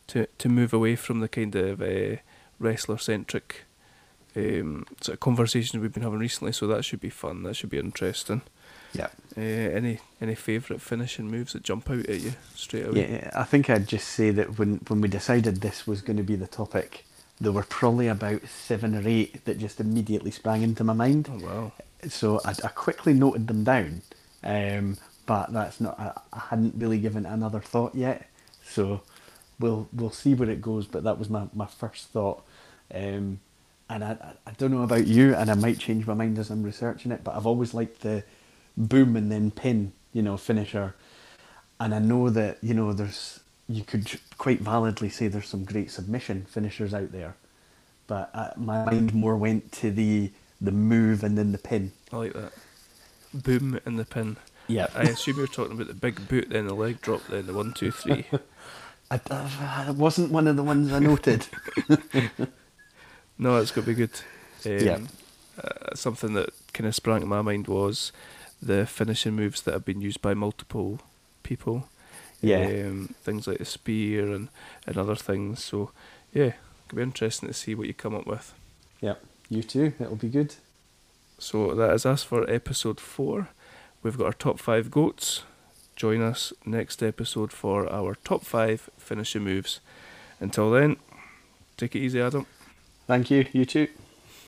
to to move away from the kind of uh, wrestler centric um, sort of conversations we've been having recently. So that should be fun. That should be interesting. Yeah. Uh, any any favourite finishing moves that jump out at you straight away? Yeah, I think I'd just say that when when we decided this was going to be the topic, there were probably about seven or eight that just immediately sprang into my mind. Oh wow. So I, I quickly noted them down, um, but that's not. I, I hadn't really given it another thought yet. So we'll we'll see where it goes. But that was my, my first thought. Um, and I, I I don't know about you, and I might change my mind as I'm researching it. But I've always liked the boom and then pin, you know, finisher. And I know that you know there's you could quite validly say there's some great submission finishers out there, but uh, my mind more went to the the move and then the pin. I like that. Boom and the pin. Yeah. I assume you're talking about the big boot, then the leg drop, then the one, two, three. I, it wasn't one of the ones I noted. no, it's going to be good. Um, Yeah. Uh, something that kind of sprang to my mind was the finishing moves that have been used by multiple people. Yeah. Um, things like the spear and, and other things. So, yeah, it'll be interesting to see what you come up with. yeah, you too. It'll be good. So that is us for episode four. We've got our top five goats. Join us next episode for our top five finishing moves. Until then, take it easy, Adam. Thank you. You too.